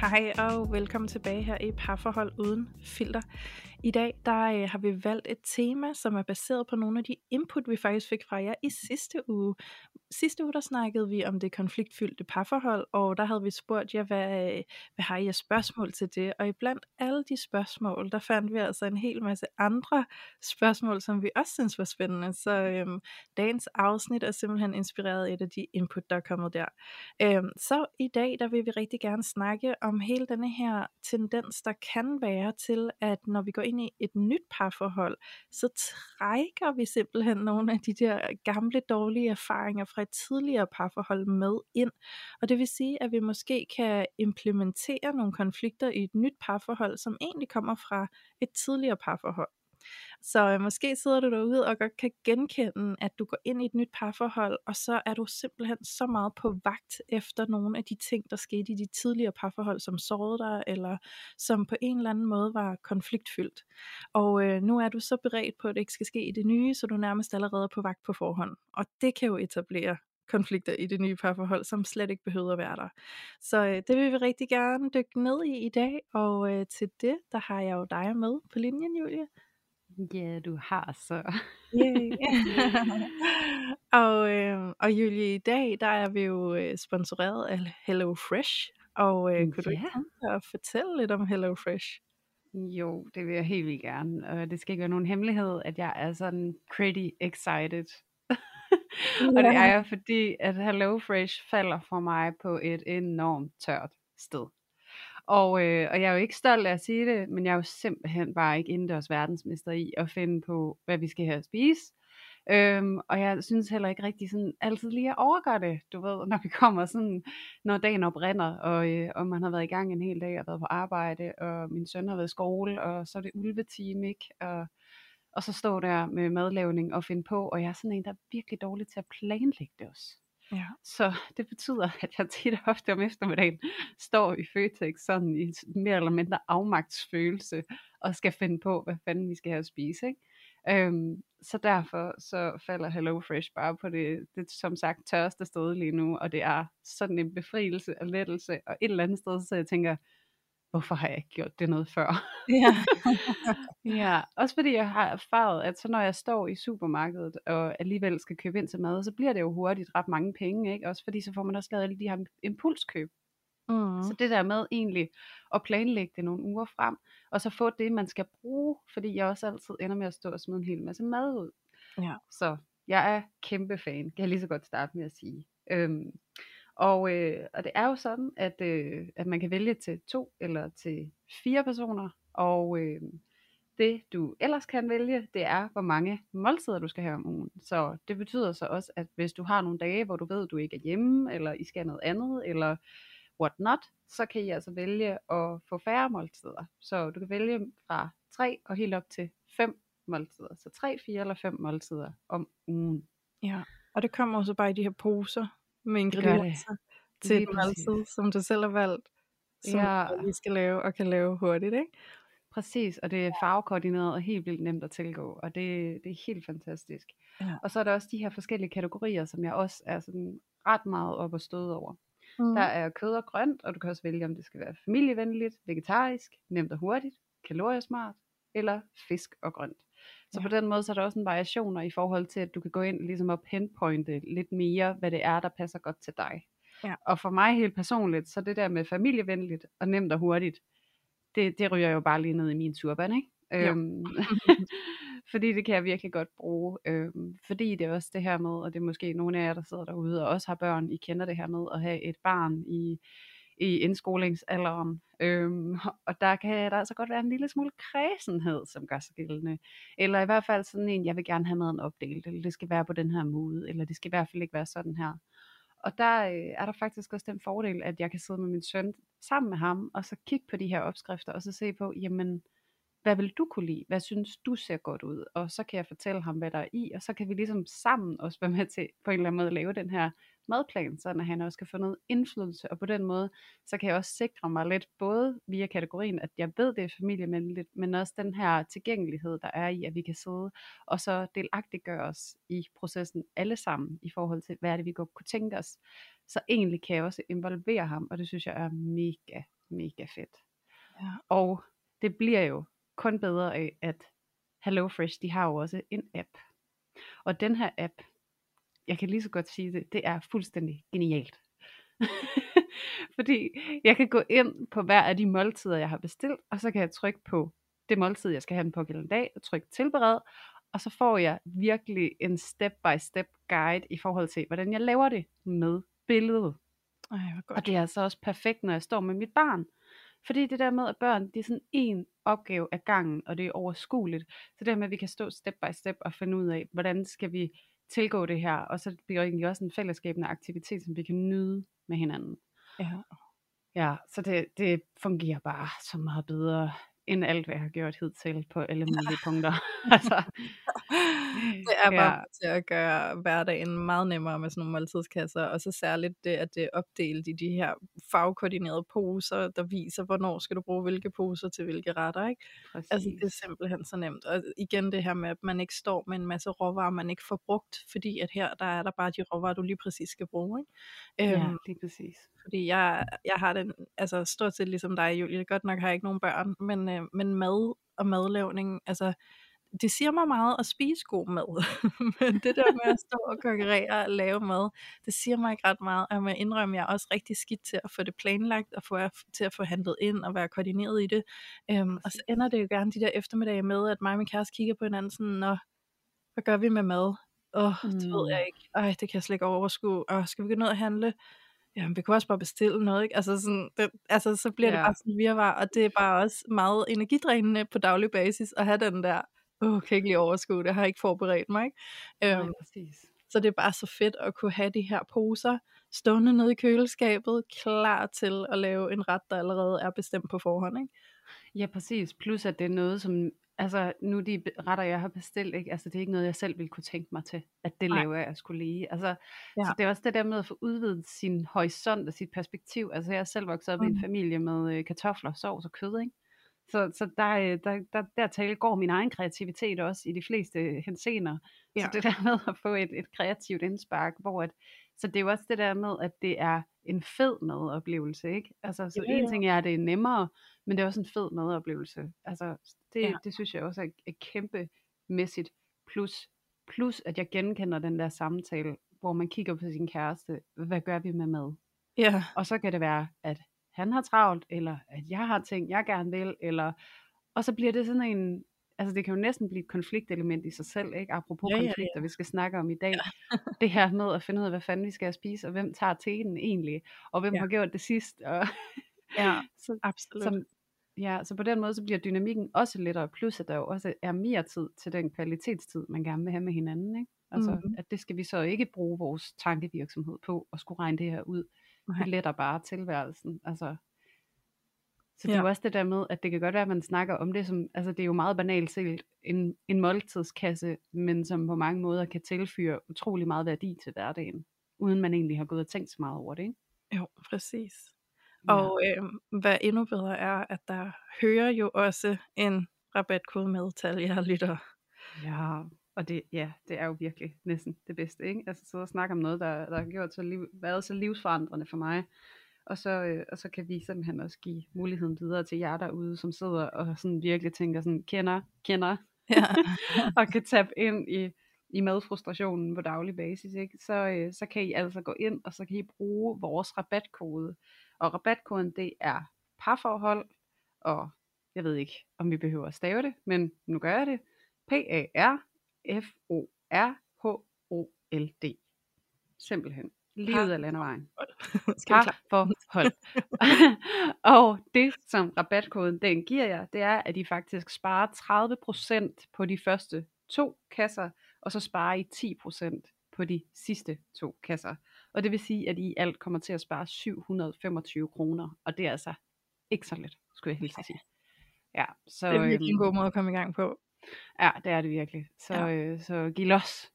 Hej og velkommen tilbage her i Parforhold Uden Filter. I dag der øh, har vi valgt et tema, som er baseret på nogle af de input, vi faktisk fik fra jer i sidste uge. Sidste uge der snakkede vi om det konfliktfyldte parforhold, og der havde vi spurgt jer, hvad, hvad har I af spørgsmål til det? Og iblandt alle de spørgsmål, der fandt vi altså en hel masse andre spørgsmål, som vi også synes var spændende. Så øhm, dagens afsnit er simpelthen inspireret et af de input, der er kommet der. Øhm, så i dag der vil vi rigtig gerne snakke om hele denne her tendens, der kan være til, at når vi går ind i et nyt parforhold, så trækker vi simpelthen nogle af de der gamle dårlige erfaringer fra et tidligere parforhold med ind. Og det vil sige, at vi måske kan implementere nogle konflikter i et nyt parforhold, som egentlig kommer fra et tidligere parforhold. Så øh, måske sidder du derude og godt kan genkende, at du går ind i et nyt parforhold, og så er du simpelthen så meget på vagt efter nogle af de ting, der skete i de tidligere parforhold, som sårede dig, eller som på en eller anden måde var konfliktfyldt. Og øh, nu er du så beredt på, at det ikke skal ske i det nye, så du nærmest allerede er på vagt på forhånd. Og det kan jo etablere konflikter i det nye parforhold, som slet ikke behøver at være der. Så øh, det vil vi rigtig gerne dykke ned i i dag, og øh, til det, der har jeg jo dig med på linjen, Julie. Ja, du har så. Yay. og, øh, og Julie, i dag der er vi jo øh, sponsoreret af Hello Fresh. Og øh, kunne ja. du ikke at fortælle lidt om Hello Fresh? Jo, det vil jeg helt vildt gerne. Og det skal ikke være nogen hemmelighed, at jeg er sådan pretty excited. og det er jeg, fordi at Hello Fresh falder for mig på et enormt tørt sted. Og, øh, og jeg er jo ikke stolt af at sige det, men jeg er jo simpelthen bare ikke indendørs verdensmester i at finde på, hvad vi skal have at spise. Øhm, og jeg synes heller ikke rigtig sådan altid lige at overgøre det, du ved, når vi kommer sådan, når dagen oprinder, og, øh, og man har været i gang en hel dag og været på arbejde, og min søn har været i skole, og så er det ulvetime, ikke? Og, og så står der med madlavning og finde på, og jeg er sådan en, der er virkelig dårlig til at planlægge det også. Ja. Så det betyder, at jeg tit og ofte om eftermiddagen står i Føtex sådan i mere eller mindre afmagtsfølelse og skal finde på, hvad fanden vi skal have at spise. Ikke? Øhm, så derfor så falder Hello Fresh bare på det, det som sagt tørste sted lige nu, og det er sådan en befrielse og lettelse, og et eller andet sted, så jeg tænker, hvorfor har jeg ikke gjort det noget før? Ja. ja, også fordi jeg har erfaret, at så når jeg står i supermarkedet og alligevel skal købe ind til mad, så bliver det jo hurtigt ret mange penge, ikke? Også fordi så får man også lavet alle de her impulskøb. Mm. Så det der med egentlig at planlægge det nogle uger frem, og så få det, man skal bruge, fordi jeg også altid ender med at stå og smide en hel masse mad ud. Ja. Så jeg er kæmpe fan, kan jeg lige så godt starte med at sige. Øhm, og, øh, og det er jo sådan, at, øh, at man kan vælge til to eller til fire personer, og øh, det du ellers kan vælge, det er, hvor mange måltider du skal have om ugen. Så det betyder så også, at hvis du har nogle dage, hvor du ved, at du ikke er hjemme, eller I skal noget andet, eller what not, så kan I altså vælge at få færre måltider. Så du kan vælge fra tre og helt op til fem måltider. Så tre, fire eller fem måltider om ugen. Ja, og det kommer også bare i de her poser, med ingredienser til et måltid, som du selv har valgt, som ja. vi skal lave og kan lave hurtigt, ikke? Præcis, og det er farvekoordineret og helt vildt nemt at tilgå, og det, det er helt fantastisk. Ja. Og så er der også de her forskellige kategorier, som jeg også er sådan ret meget op og støde over. Mm. Der er kød og grønt, og du kan også vælge, om det skal være familievenligt, vegetarisk, nemt og hurtigt, kaloriesmart, eller fisk og grønt. Så ja. på den måde så er der også en variationer i forhold til, at du kan gå ind ligesom og pinpointe lidt mere, hvad det er, der passer godt til dig. Ja. Og for mig helt personligt, så det der med familievenligt og nemt og hurtigt, det, det ryger jo bare lige ned i min turban, ikke? Ja. Øhm, fordi det kan jeg virkelig godt bruge. Øhm, fordi det er også det her med, og det er måske nogle af jer, der sidder derude og også har børn, I kender det her med at have et barn i i indskolingsalderen. Øhm, og der kan der altså godt være en lille smule kredsenhed, som gør sig gældende. Eller i hvert fald sådan en, jeg vil gerne have maden opdelt, eller det skal være på den her måde, eller det skal i hvert fald ikke være sådan her. Og der øh, er der faktisk også den fordel, at jeg kan sidde med min søn sammen med ham, og så kigge på de her opskrifter, og så se på, jamen, hvad vil du kunne lide? Hvad synes du ser godt ud? Og så kan jeg fortælle ham, hvad der er i, og så kan vi ligesom sammen også være med til på en eller anden måde at lave den her madplan, så han også kan få noget indflydelse, og på den måde, så kan jeg også sikre mig lidt, både via kategorien, at jeg ved, det er familievenligt, men også den her tilgængelighed, der er i, at vi kan sidde, og så delagtiggøre os i processen alle sammen, i forhold til, hvad er det, vi godt kunne tænke os. Så egentlig kan jeg også involvere ham, og det synes jeg er mega, mega fedt. Ja. Og det bliver jo kun bedre af, at HelloFresh, de har jo også en app. Og den her app, jeg kan lige så godt sige det, det er fuldstændig genialt. Fordi jeg kan gå ind på hver af de måltider, jeg har bestilt, og så kan jeg trykke på det måltid, jeg skal have den pågældende dag, og trykke tilbered, og så får jeg virkelig en step-by-step guide i forhold til, hvordan jeg laver det med billedet. Ej, hvor godt. Og det er altså også perfekt, når jeg står med mit barn. Fordi det der med, at børn, det er sådan en opgave af gangen, og det er overskueligt. Så det med, at vi kan stå step by step og finde ud af, hvordan skal vi tilgå det her, og så bliver det egentlig også en fællesskabende aktivitet, som vi kan nyde med hinanden. Ja. Ja, så det, det fungerer bare så meget bedre end alt, hvad jeg har gjort hidtil på alle mulige punkter. altså, det er bare ja. til at gøre hverdagen meget nemmere med sådan nogle måltidskasser, og så særligt det, at det er opdelt i de her fagkoordinerede poser, der viser, hvornår skal du bruge hvilke poser til hvilke retter. Ikke? Præcis. Altså det er simpelthen så nemt. Og igen det her med, at man ikke står med en masse råvarer, man ikke får brugt, fordi at her, der er der bare de råvarer, du lige præcis skal bruge. Ikke? Ja, øhm, lige præcis. Fordi jeg, jeg har den, altså stort set ligesom dig, Julie. Godt nok har jeg ikke nogen børn, men, øh, men mad og madlavning, altså det siger mig meget at spise god mad, men det der med at stå og konkurrere og lave mad, det siger mig ikke ret meget, og jeg må indrømme, jeg er også rigtig skidt til at få det planlagt, og få, til at få handlet ind og være koordineret i det, øhm, og så ender det jo gerne de der eftermiddage med, at mig og min kæreste kigger på hinanden sådan, Nå, hvad gør vi med mad? Åh, oh, det ved jeg mm. ikke. Ej, det kan jeg slet ikke overskue. Og skal vi gå ned og handle? Jamen, vi kunne også bare bestille noget, ikke? Altså, sådan, det, altså så bliver ja. det bare sådan virvar, og det er bare også meget energidrænende på daglig basis at have den der, åh, oh, kan ikke lige overskue det, har ikke forberedt mig, ikke? Nej, øhm, præcis. Så det er bare så fedt at kunne have de her poser stående nede i køleskabet, klar til at lave en ret, der allerede er bestemt på forhånd, ikke? Ja, præcis. Plus at det er noget, som Altså, nu de retter, jeg har bestilt, ikke? Altså, det er ikke noget, jeg selv ville kunne tænke mig til, at det Nej. laver jeg skulle lige. Altså, ja. Så det er også det der med at få udvidet sin horisont og sit perspektiv. Altså, jeg er selv vokset op mm. i en mm. familie med øh, kartofler, sovs og kød, ikke? Så, så der, øh, der, der, der tale går min egen kreativitet også i de fleste hensener. Ja. Så det der med at få et, et kreativt indspark, hvor at, så det er jo også det der med, at det er en fed madoplevelse, ikke? Altså, så ja, en ting er, at det er nemmere, men det er også en fed madoplevelse. Altså, det, ja. det synes jeg også er kæmpe mæssigt plus. Plus, at jeg genkender den der samtale, hvor man kigger på sin kæreste, hvad gør vi med mad? Ja. Og så kan det være, at han har travlt, eller at jeg har ting, jeg gerne vil, eller, og så bliver det sådan en, altså det kan jo næsten blive et konfliktelement i sig selv, ikke? Apropos ja, konflikter, ja, ja. vi skal snakke om i dag. Ja. det her med at finde ud af, hvad fanden vi skal spise, og hvem tager teten egentlig, og hvem ja. har gjort det sidst. Og ja, så, absolut. Som, ja, så på den måde, så bliver dynamikken også lettere, plus at der jo også er mere tid til den kvalitetstid, man gerne vil have med hinanden, ikke? Altså, mm-hmm. at det skal vi så ikke bruge vores tankevirksomhed på, og skulle regne det her ud. Nej. Det letter bare tilværelsen. Altså, så det ja. er jo også det der med, at det kan godt være, at man snakker om det som, altså det er jo meget banalt set, en, en måltidskasse, men som på mange måder kan tilføre utrolig meget værdi til hverdagen, uden man egentlig har gået og tænkt så meget over det, ikke? Jo, præcis. Ja. Og øh, hvad endnu bedre er, at der hører jo også en rabatkode med til alle jer lytter. Ja, og det, ja, det er jo virkelig næsten det bedste, ikke? Altså sidde og snakke om noget, der, der har gjort så liv, været så livsforandrende for mig. Og så, øh, og så kan vi simpelthen også give muligheden videre til jer derude, som sidder og sådan virkelig tænker sådan, kender, kender, ja. og kan tabe ind i, i madfrustrationen på daglig basis, ikke? Så, øh, så kan I altså gå ind, og så kan I bruge vores rabatkode. Og rabatkoden, det er parforhold, og jeg ved ikke, om vi behøver at stave det, men nu gør jeg det. P-A-R-F-O-R-H-O-L-D. Simpelthen. Lige ud af landevejen. Par for hold. og det, som rabatkoden den giver jer, det er, at I faktisk sparer 30% på de første to kasser, og så sparer I 10% på de sidste to kasser. Og det vil sige, at I alt kommer til at spare 725 kroner, og det er altså ikke så let, skulle jeg helt sige. Ja, så, Det er virkelig en øhm, god måde at komme i gang på. ja, det er det virkelig. Så, Ja. øh, så giv los.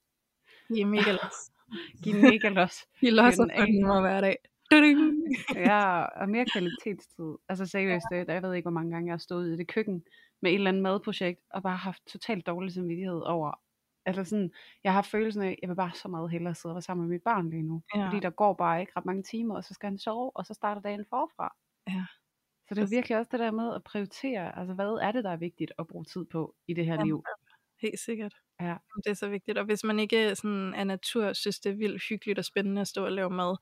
Er mega los. Giv mega los. I los Fyr og den få af. den nemmere hver dag. Ja, og mere kvalitetstid. Altså seriøst, det, jeg ved ikke, hvor mange gange jeg har stået i det køkken med et eller andet madprojekt, og bare haft totalt dårlig samvittighed over, altså sådan, jeg har følelsen af, at jeg vil bare så meget hellere sidde og være sammen med mit barn lige nu. Ja. Fordi der går bare ikke ret mange timer, og så skal han sove, og så starter dagen forfra. Ja. Så det er virkelig også det der med at prioritere, altså hvad er det, der er vigtigt at bruge tid på i det her liv? Helt sikkert. Ja. Det er så vigtigt. Og hvis man ikke sådan af natur synes, det er vildt hyggeligt og spændende at stå og lave mad,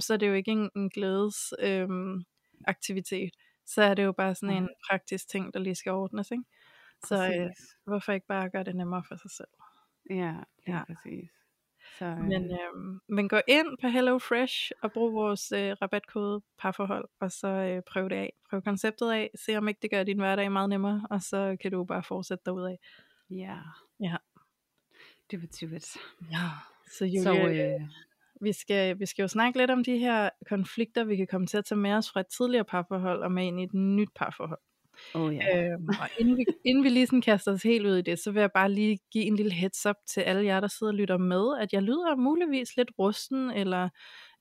så er det jo ikke en, en glædes øhm, aktivitet. Så er det jo bare sådan Nej. en praktisk ting, der lige skal ordnes. Ikke? Så øh, hvorfor ikke bare gøre det nemmere for sig selv? Ja, Ja. præcis. Så, øh, Men, øhm, men gå ind på HelloFresh og brug vores øh, rabatkode parforhold, og så øh, prøv det af. Prøv konceptet af, se om ikke det gør din hverdag meget nemmere, og så kan du bare fortsætte derudad. Ja. Ja. Det var det. Ja. Så Julie, Så, øh, vi, skal, vi skal jo snakke lidt om de her konflikter, vi kan komme til at tage med os fra et tidligere parforhold og med ind i et nyt parforhold. oh, ja. Øhm, og inden vi, inden vi lige sådan kaster os helt ud i det, så vil jeg bare lige give en lille heads up til alle jer, der sidder og lytter med, at jeg lyder muligvis lidt rusten, eller,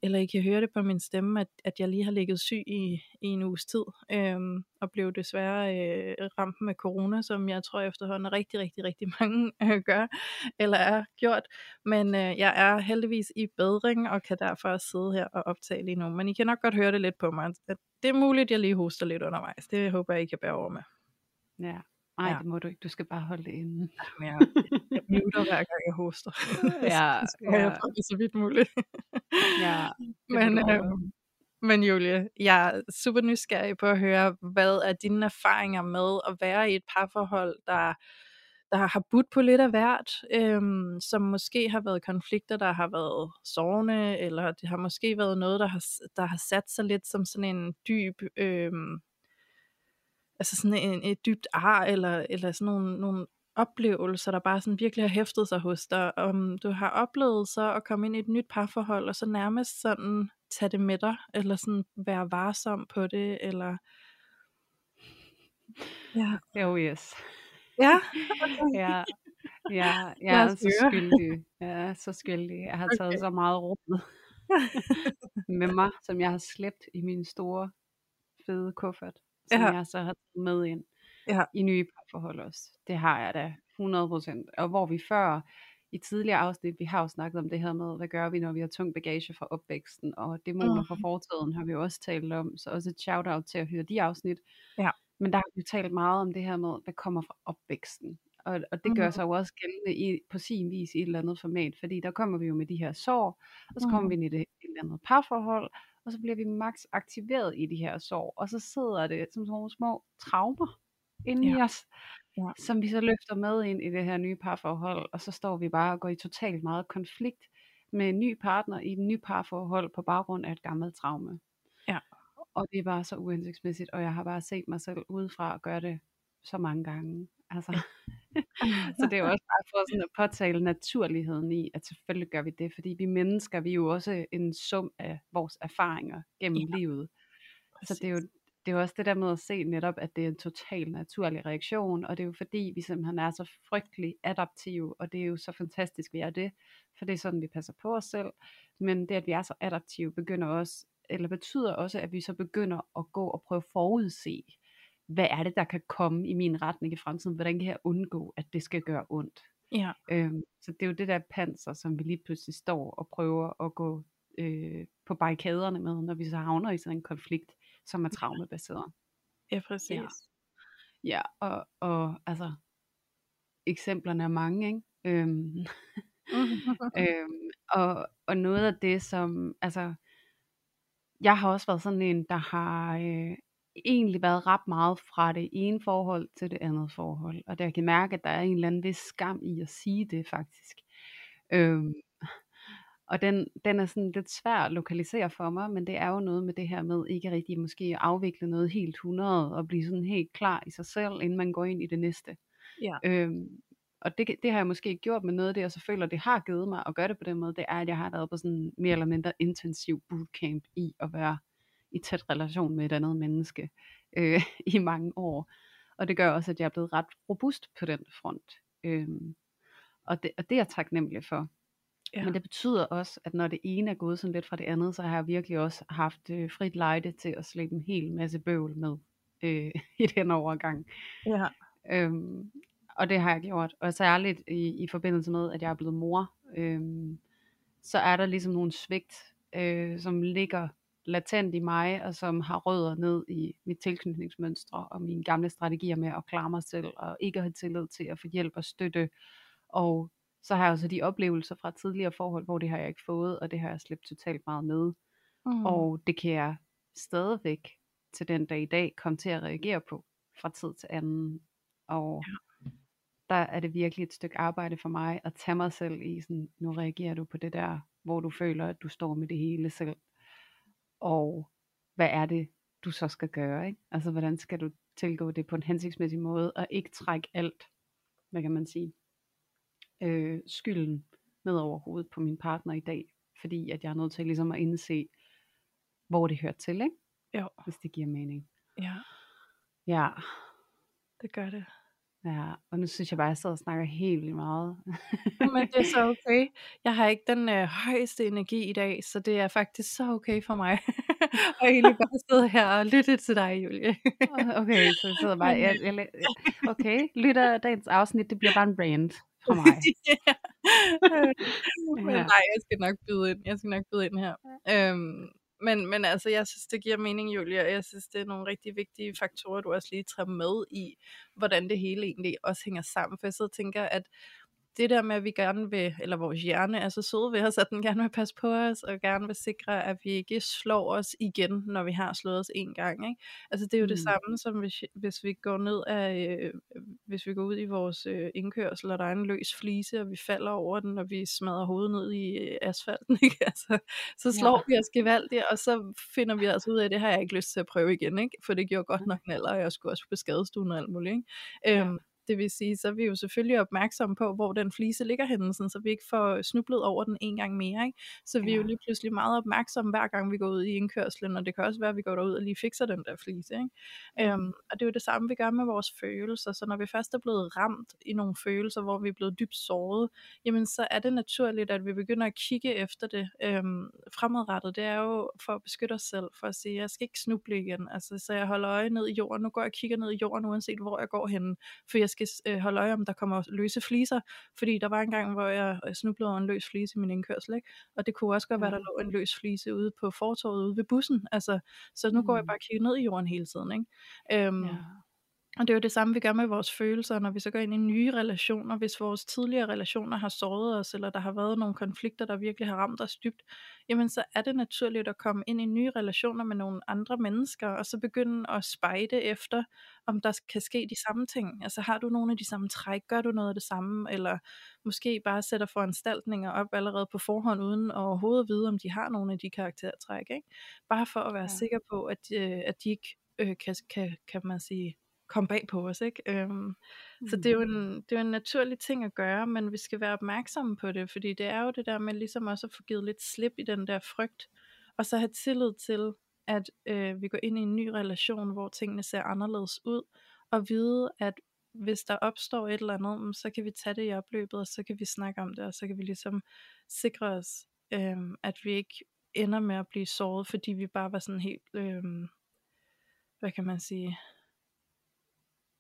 eller I kan høre det på min stemme, at, at jeg lige har ligget syg i, i en uges tid, øhm, og blev desværre øh, ramt med corona, som jeg tror efterhånden rigtig, rigtig, rigtig mange øh, gør, eller er gjort. Men øh, jeg er heldigvis i bedring, og kan derfor sidde her og optage lige nu. Men I kan nok godt høre det lidt på mig, at det er muligt, at jeg lige hoster lidt undervejs. Det håber jeg, I kan bære over med. ja. Nej, Ja. det må du ikke. Du skal bare holde det inde. Men jeg, jeg muter hver gang jeg hoster. Ja, så skal jeg ja. det så vidt muligt. Ja, det men, øh, men Julie, jeg er super nysgerrig på at høre, hvad er dine erfaringer med at være i et parforhold, der, der har budt på lidt af hvert, øhm, som måske har været konflikter, der har været sårende, eller det har måske været noget, der har, der har sat sig lidt som sådan en dyb... Øhm, altså sådan en, et dybt ar, eller, eller sådan nogle, nogle oplevelser, der bare sådan virkelig har hæftet sig hos dig, om du har oplevet så at komme ind i et nyt parforhold, og så nærmest sådan tage det med dig, eller sådan være varsom på det, eller... Ja, Oh yes. ja, Ja, ja, jeg er så skyldig. Jeg er så skyldig. Jeg har taget Okay. så meget rum med mig, som jeg har slæbt i min store, fede kuffert, som Ja. jeg så har taget med ind Ja. i nye parforhold også. Det har jeg da 100%. Og hvor vi før i tidligere afsnit, vi har jo snakket om det her med, hvad gør vi, når vi har tung bagage fra opvæksten, og dæmoner fra Mhm. fortiden har vi jo også talt om, så også et shout-out til at høre de afsnit. Ja. Men der har vi jo talt meget om det her med, hvad kommer fra opvæksten. Og, og det gør Mhm. sig jo også gældende i, på sin vis i et eller andet format, fordi der kommer vi jo med de her sår, og så kommer vi ind i det, et eller andet parforhold, og så bliver vi max aktiveret i de her sår, og så sidder det som sådan nogle små traumer inde Ja. i os, Ja. som vi så løfter med ind i det her nye parforhold, og så står vi bare og går i totalt meget konflikt med en ny partner i et nyt parforhold på baggrund af et gammelt traume. Ja. Og det er bare så uhensigtsmæssigt, og jeg har bare set mig selv udefra gøre det så mange gange. Altså. så det er jo også bare for sådan at påtale naturligheden i, at selvfølgelig gør vi det, fordi vi mennesker, vi er jo også en sum af vores erfaringer gennem Ja. livet. Så det er jo Præcis. det er jo også det der med at se netop, at det er en total naturlig reaktion, og det er jo fordi, vi simpelthen er så frygtelig adaptive, og det er jo så fantastisk, vi er det, for det er sådan, vi passer på os selv, men det, at vi er så adaptive, begynder også, eller betyder også, at vi så begynder at gå og prøve at forudse, hvad er det, der kan komme i min retning i fremtiden, hvordan kan jeg undgå, at det skal gøre ondt. Ja. Øhm, så det er jo det der panser, som vi lige pludselig står og prøver at gå øh, på barrikaderne med, når vi så havner i sådan en konflikt, som er traumabaseret. Ja, præcis. Ja. Ja, og, og altså, eksemplerne er mange, ikke? Øhm, øhm, og, og noget af det, som, altså, jeg har også været sådan en, der har øh, egentlig været ret meget fra det ene forhold til det andet forhold, og der kan mærke, at der er en eller anden vis skam i at sige det faktisk. Øhm, og den, den er sådan lidt svær at lokalisere for mig, men det er jo noget med det her med ikke rigtig måske at afvikle noget helt 100 og blive sådan helt klar i sig selv, inden man går ind i det næste. Ja. Øhm, og det, det har jeg måske gjort med noget af det, jeg så føler, det har givet mig at gøre det på den måde, det er, at jeg har været på sådan mere eller mindre intensiv bootcamp i at være i tæt relation med et andet menneske øh, i mange år. Og det gør også, at jeg er blevet ret robust på den front. Øhm, og, det, og det er jeg taknemmelig for. Ja. Men det betyder også, at når det ene er gået sådan lidt fra det andet, så har jeg virkelig også haft øh, frit lejde til at slippe en hel masse bøvl med øh, i den overgang. Ja. Øhm, og det har jeg gjort. Og særligt i, i forbindelse med, at jeg er blevet mor, øhm, så er der ligesom nogle svigt, øh, som ligger latent i mig, og som har rødder ned i mit tilknytningsmønstre og mine gamle strategier med at klare mig selv, og ikke have tillid til at få hjælp og støtte. Og så har jeg også de oplevelser fra tidligere forhold, hvor det har jeg ikke fået, og det har jeg slæbt totalt meget med. Mm. Og det kan jeg stadigvæk til den dag i dag komme til at reagere på fra tid til anden. Og ja. der er det virkelig et stykke arbejde for mig at tage mig selv i sådan, nu reagerer du på det der, hvor du føler, at du står med det hele selv. Og hvad er det, du så skal gøre? Ikke? Altså hvordan skal du tilgå det på en hensigtsmæssig måde, og ikke trække alt, hvad kan man sige, øh, skylden ned over hovedet på min partner i dag, fordi at jeg er nødt til ligesom at indse, hvor det hører til, ikke? Jo. hvis det giver mening. Ja. Ja. Det gør det. Ja, og nu synes jeg bare, at jeg sidder og snakker helt vildt meget. Men det er så okay. Jeg har ikke den øh, højeste energi i dag, så det er faktisk så okay for mig. og egentlig bare sidde her og lytte til dig, Julie. okay, så jeg sidder bare, jeg, jeg, okay, lytter dagens afsnit, det bliver bare en brand for mig. ja. Men nej, jeg skal nok byde ind. Jeg skal nok byde ind her. Øhm, men, men altså, jeg synes, det giver mening, Julia, og jeg synes, det er nogle rigtig vigtige faktorer, du også lige tager med i, hvordan det hele egentlig også hænger sammen. For jeg sidder og tænker, at det der med, at vi gerne vil, eller vores hjerne er så søde ved os, at den gerne vil passe på os, og gerne vil sikre, at vi ikke slår os igen, når vi har slået os en gang. Ikke? Altså det er jo mm. det samme, som hvis, hvis vi går ned af, øh, hvis vi går ud i vores øh, indkørsel, og der er en løs flise, og vi falder over den, og vi smadrer hovedet ned i øh, asfalten, ikke? Altså, så slår ja. vi os gevaldigt, og så finder vi altså ud af, at det har jeg ikke lyst til at prøve igen, ikke? for det gjorde godt nok en og jeg skulle også på skadestuen og alt muligt. Ikke? Øhm, det vil sige, så er vi jo selvfølgelig opmærksomme på, hvor den flise ligger henne, sådan, så vi ikke får snublet over den en gang mere. Ikke? Så vi ja. er jo lige pludselig meget opmærksomme, hver gang vi går ud i indkørslen, og det kan også være, at vi går derud og lige fikser den der flise. Ikke? Øhm, og det er jo det samme, vi gør med vores følelser. Så når vi først er blevet ramt i nogle følelser, hvor vi er blevet dybt såret, jamen så er det naturligt, at vi begynder at kigge efter det øhm, fremadrettet. Det er jo for at beskytte os selv, for at sige, jeg skal ikke snuble igen. Altså, så jeg holder øje ned i jorden. Nu går jeg og kigger ned i jorden, uanset hvor jeg går hen, for jeg skal øh, holde øje om, der kommer løse fliser, fordi der var en gang, hvor jeg snublede over en løs flise i min indkørsel, ikke? og det kunne også godt være, der lå en løs flise ude på fortorvet ude ved bussen, altså, så nu mm. går jeg mm. bare og kigger ned i jorden hele tiden. Ikke? Øhm, ja. Og det er jo det samme, vi gør med vores følelser, når vi så går ind i nye relationer. Hvis vores tidligere relationer har såret os, eller der har været nogle konflikter, der virkelig har ramt os dybt, jamen så er det naturligt at komme ind i nye relationer med nogle andre mennesker, og så begynde at spejde efter, om der kan ske de samme ting. Altså har du nogle af de samme træk, gør du noget af det samme, eller måske bare sætter foranstaltninger op allerede på forhånd, uden overhovedet vide, om de har nogle af de karaktertræk. Ikke? Bare for at være ja. sikker på, at, øh, at de ikke øh, kan, kan, kan man sige, komme bag på os. Ikke? Øhm, mm. Så det er, jo en, det er jo en naturlig ting at gøre, men vi skal være opmærksomme på det, fordi det er jo det der med ligesom også at få givet lidt slip i den der frygt, og så have tillid til, at øh, vi går ind i en ny relation, hvor tingene ser anderledes ud, og vide, at hvis der opstår et eller andet, så kan vi tage det i opløbet, og så kan vi snakke om det, og så kan vi ligesom sikre os, øh, at vi ikke ender med at blive såret, fordi vi bare var sådan helt, øh, hvad kan man sige,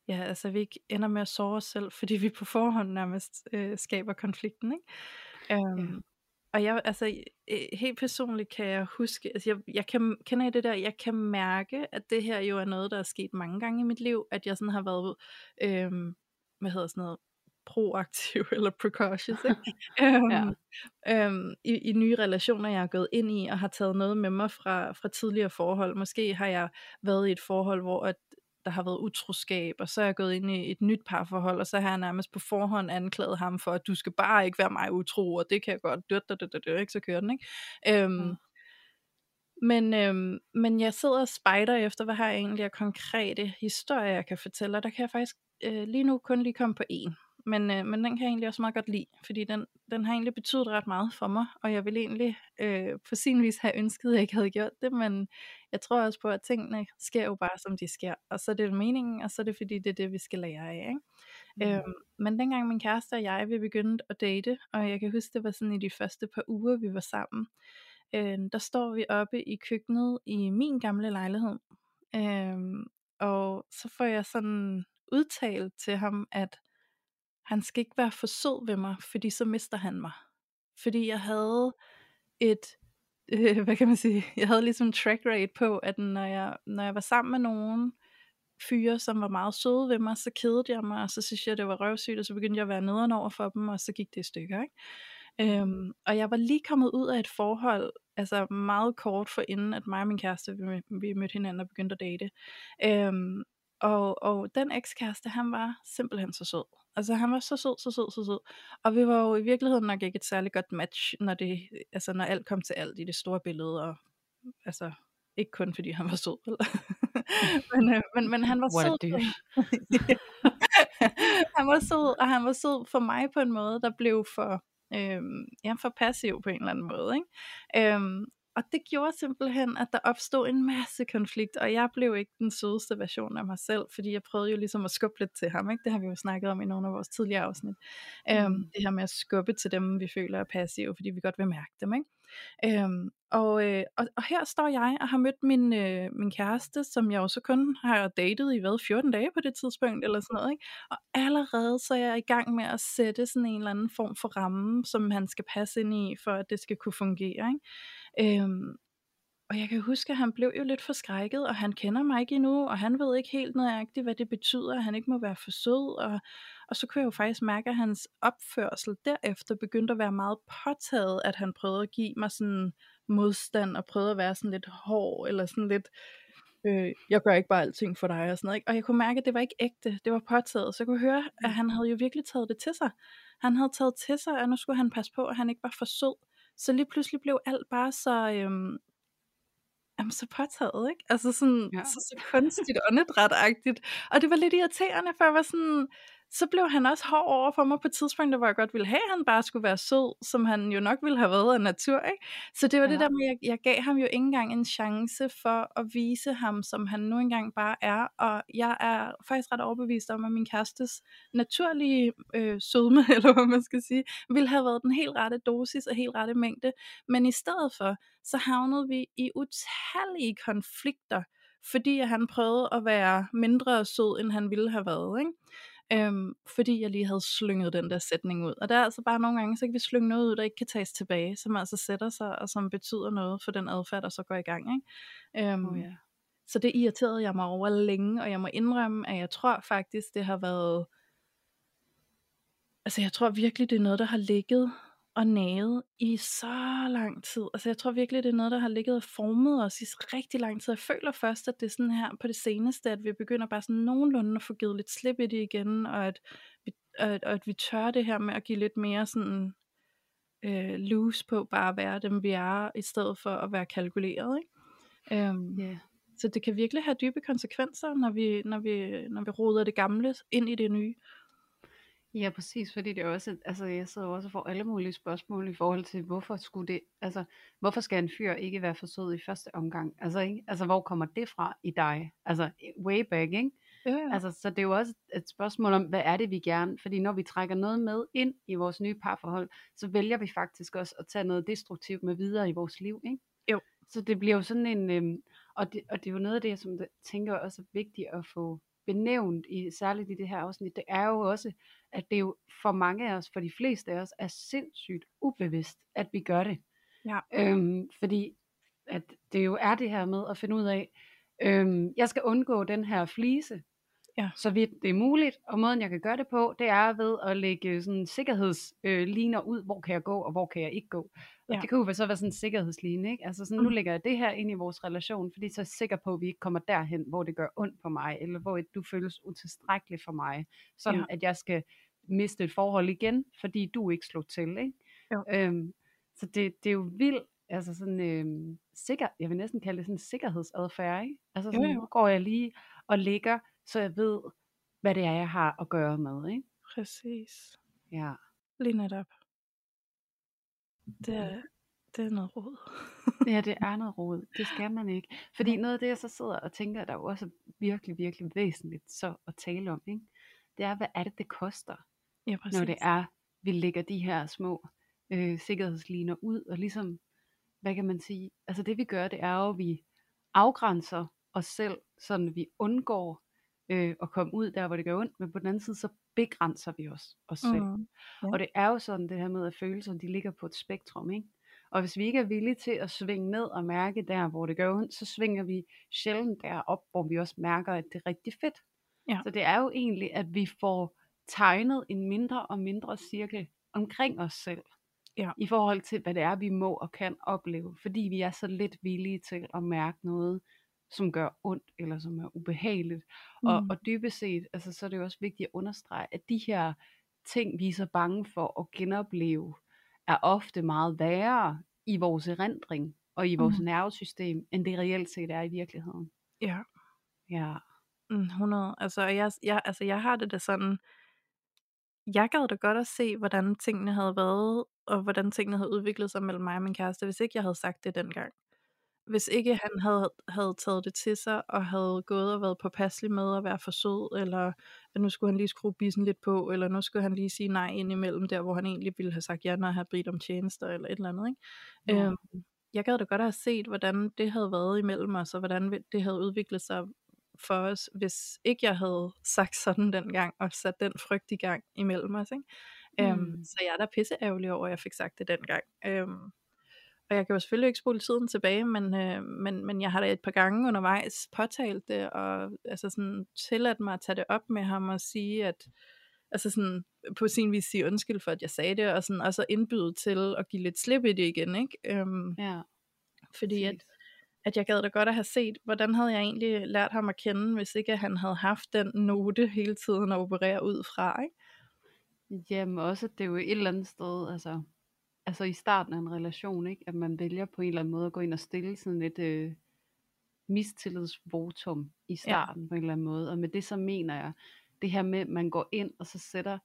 ja, altså vi ikke ender med at sove os selv, fordi vi på forhånd nærmest øh, skaber konflikten, ikke? Um, ja. Og jeg, altså helt personligt kan jeg huske, altså jeg, jeg kan, kender I det der, jeg kan mærke, at det her jo er noget, der er sket mange gange i mit liv, at jeg sådan har været, øhm, hvad hedder sådan noget, proaktiv eller precautious ikke? um, ja. um, i, i nye relationer jeg er gået ind i og har taget noget med mig fra, fra tidligere forhold måske har jeg været i et forhold hvor at der har været utroskab, og så er jeg gået ind i et nyt parforhold, og så har jeg nærmest på forhånd anklaget ham for, at du skal bare ikke være mig utro, og det kan jeg godt, død, død, død, død, ikke, så kører den, ikke? Øhm, mm. Men, øhm, men jeg sidder og spejder efter, hvad har jeg egentlig af konkrete historier, jeg kan fortælle, og der kan jeg faktisk øh, lige nu kun lige komme på en. Men, øh, men den kan jeg egentlig også meget godt lide, fordi den, den har egentlig betydet ret meget for mig, og jeg ville egentlig øh, på sin vis have ønsket, at jeg ikke havde gjort det, men jeg tror også på, at tingene sker jo bare, som de sker, og så er det meningen, og så er det fordi, det er det, vi skal lære af, ikke? Mm. Øhm, men dengang min kæreste og jeg, vi begyndte at date, og jeg kan huske, det var sådan i de første par uger, vi var sammen, øh, der står vi oppe i køkkenet i min gamle lejlighed, øh, og så får jeg sådan udtalt til ham, at han skal ikke være for sød ved mig, fordi så mister han mig. Fordi jeg havde et, øh, hvad kan man sige, jeg havde ligesom track rate på, at når jeg, når jeg var sammen med nogen fyre, som var meget søde ved mig, så kedede jeg mig, og så synes jeg, det var røvsygt, og så begyndte jeg at være nederen over for dem, og så gik det i stykker, ikke? Øhm, og jeg var lige kommet ud af et forhold, altså meget kort for inden, at mig og min kæreste, vi, vi mødte hinanden og begyndte at date. Øhm, og, og den ekskæreste, han var simpelthen så sød. Altså han var så sød, så sød, så sød. Og vi var jo i virkeligheden nok ikke et særligt godt match, når, det, altså, når alt kom til alt i det store billede. Og, altså, ikke kun fordi han var sød. men, øh, men, men han var What sød. han var sød, og han var sød for mig på en måde, der blev for, øhm, ja, for passiv på en eller anden måde. Ikke? Øhm, og det gjorde simpelthen, at der opstod en masse konflikt, og jeg blev ikke den sødeste version af mig selv, fordi jeg prøvede jo ligesom at skubbe lidt til ham, ikke? det har vi jo snakket om i nogle af vores tidligere afsnit, øhm, mm. det her med at skubbe til dem, vi føler er passive, fordi vi godt vil mærke dem, ikke? Øhm, og, øh, og, og her står jeg og har mødt min, øh, min kæreste, som jeg også kun har datet i hvad, 14 dage på det tidspunkt, eller sådan noget, ikke? og allerede så er jeg i gang med at sætte sådan en eller anden form for ramme, som han skal passe ind i, for at det skal kunne fungere, ikke? Øhm, og jeg kan huske, at han blev jo lidt forskrækket, og han kender mig ikke endnu, og han ved ikke helt nøjagtigt, hvad det betyder, at han ikke må være for sød. Og, og så kunne jeg jo faktisk mærke, at hans opførsel derefter begyndte at være meget påtaget, at han prøvede at give mig sådan modstand, og prøvede at være sådan lidt hård, eller sådan lidt, øh, jeg gør ikke bare alting for dig, og sådan noget. Ikke? Og jeg kunne mærke, at det var ikke ægte, det var påtaget. Så jeg kunne høre, at han havde jo virkelig taget det til sig. Han havde taget til sig, at nu skulle han passe på, at han ikke var for sød. Så lige pludselig blev alt bare så, øhm, jamen, så påtaget, ikke? Altså sådan, ja. så, så kunstigt åndedrætagtigt. Og det var lidt irriterende, for jeg var sådan, så blev han også hård over for mig på et tidspunkt, hvor jeg godt ville have, at han bare skulle være sød, som han jo nok ville have været af natur. Ikke? Så det var ja. det der med, at jeg, jeg gav ham jo ikke engang en chance for at vise ham, som han nu engang bare er. Og jeg er faktisk ret overbevist om, at min kærestes naturlige øh, sødme, eller hvad man skal sige, ville have været den helt rette dosis og helt rette mængde. Men i stedet for, så havnede vi i utallige konflikter, fordi han prøvede at være mindre sød, end han ville have været. Ikke? Øhm, fordi jeg lige havde slynget den der sætning ud. Og der er altså bare nogle gange, så kan vi slynge noget ud, der ikke kan tages tilbage, som altså sætter sig, og som betyder noget for den adfærd, der så går i gang. Ikke? Øhm, oh, yeah. Så det irriterede jeg mig over længe, og jeg må indrømme, at jeg tror faktisk, det har været... Altså jeg tror virkelig, det er noget, der har ligget og naget i så lang tid. Altså jeg tror virkelig, det er noget, der har ligget og formet os i rigtig lang tid. Jeg føler først, at det er sådan her på det seneste, at vi begynder bare sådan nogenlunde at få givet lidt slip i det igen, og at vi, at, at vi tør det her med at give lidt mere sådan øh, loose på bare at være dem, vi er, i stedet for at være kalkuleret. Ikke? Um, yeah. Så det kan virkelig have dybe konsekvenser, når vi, når vi, når vi roder det gamle ind i det nye. Ja, præcis, fordi det er også, altså jeg sidder også og får alle mulige spørgsmål i forhold til, hvorfor skulle det, altså hvorfor skal en fyr ikke være for sød i første omgang? Altså, ikke? altså hvor kommer det fra i dig? Altså way back, ikke? Ja. Altså, så det er jo også et spørgsmål om, hvad er det vi gerne, fordi når vi trækker noget med ind i vores nye parforhold, så vælger vi faktisk også at tage noget destruktivt med videre i vores liv, ikke? Jo. Så det bliver jo sådan en, øhm, og, det, og det er jo noget af det, som jeg tænker også er vigtigt at få benævnt, i, særligt i det her afsnit, det er jo også, at det jo for mange af os, for de fleste af os, er sindssygt ubevidst, at vi gør det. Ja. Øhm, fordi at det jo er det her med at finde ud af, øhm, jeg skal undgå den her flise, ja. så vidt det er muligt, og måden jeg kan gøre det på, det er ved at lægge sådan sikkerhedsliner øh, ud, hvor kan jeg gå, og hvor kan jeg ikke gå. Og ja. det kunne jo så være sådan en sikkerhedsline, ikke? Altså sådan, mm. nu lægger jeg det her ind i vores relation, fordi så er jeg sikker på, at vi ikke kommer derhen, hvor det gør ondt på mig, eller hvor du føles utilstrækkelig for mig, sådan ja. at jeg skal miste et forhold igen, fordi du ikke slog til, ikke? Jo. Øhm, så det, det er jo vildt, altså sådan øhm, sikker, jeg vil næsten kalde det sådan en sikkerhedsadfærd, ikke? Altså sådan, jo, jo. nu går jeg lige og ligger, så jeg ved, hvad det er, jeg har at gøre med, ikke? Præcis. Ja. Lige netop. Det er, det er noget råd. Ja, det er noget råd. Det skal man ikke. Fordi noget af det, jeg så sidder og tænker, der er jo også virkelig, virkelig væsentligt så at tale om, ikke? det er, hvad er det, det koster, Ja, præcis. når det er, vi lægger de her små øh, sikkerhedsliner ud, og ligesom, hvad kan man sige, altså det vi gør, det er jo, at vi afgrænser os selv, sådan vi undgår øh, at komme ud der, hvor det gør ondt, men på den anden side, så begrænser vi os, os selv. Mm. Ja. Og det er jo sådan det her med, at følelserne, de ligger på et spektrum, ikke? Og hvis vi ikke er villige til at svinge ned og mærke der, hvor det gør ondt, så svinger vi sjældent derop, hvor vi også mærker, at det er rigtig fedt. Ja. Så det er jo egentlig, at vi får tegnet en mindre og mindre cirkel omkring os selv. Ja. I forhold til, hvad det er, vi må og kan opleve. Fordi vi er så lidt villige til at mærke noget, som gør ondt, eller som er ubehageligt. Mm. Og, Mm. og dybest set, altså, så er det jo også vigtigt at understrege, at de her ting, vi er så bange for at genopleve, er ofte meget værre i vores erindring og i vores Mm. nervesystem, end det reelt set er i virkeligheden. Ja. Ja. Mm, 100. Altså jeg, jeg, altså, jeg har det da sådan, jeg gad da godt at se, hvordan tingene havde været, og hvordan tingene havde udviklet sig mellem mig og min kæreste, hvis ikke jeg havde sagt det dengang. Hvis ikke han havde, havde taget det til sig, og havde gået og været påpasselig med at være for sød, eller at nu skulle han lige skrue bissen lidt på, eller nu skulle han lige sige nej indimellem der, hvor han egentlig ville have sagt ja, når han havde bedt om tjenester, eller et eller andet. Ikke? Ja. Øhm, jeg gad da godt have set, hvordan det havde været imellem os, og hvordan det havde udviklet sig for os, hvis ikke jeg havde sagt sådan dengang, og sat den frygt i gang imellem os. Ikke? Øhm, Mm. så jeg er da pisse ærgerlig over, at jeg fik sagt det dengang. Øhm, og jeg kan jo selvfølgelig ikke spole tiden tilbage, men, øh, men, men jeg har da et par gange undervejs påtalt det, og altså sådan tilladt mig at tage det op med ham og sige, at altså sådan på sin vis sige undskyld for, at jeg sagde det, og, sådan, og så indbyde til at give lidt slip i det igen, ikke? Øhm, Ja. fordi at. At jeg gad da godt at have set, hvordan havde jeg egentlig lært ham at kende, hvis ikke han havde haft den note hele tiden at operere ud fra, ikke? Jamen også, det er jo et eller andet sted, altså, altså i starten af en relation, ikke? at man vælger på en eller anden måde at gå ind og stille sådan et øh, mistillidsvotum i starten ja. på en eller anden måde. Og med det så mener jeg, det her med, at man går ind og så sætter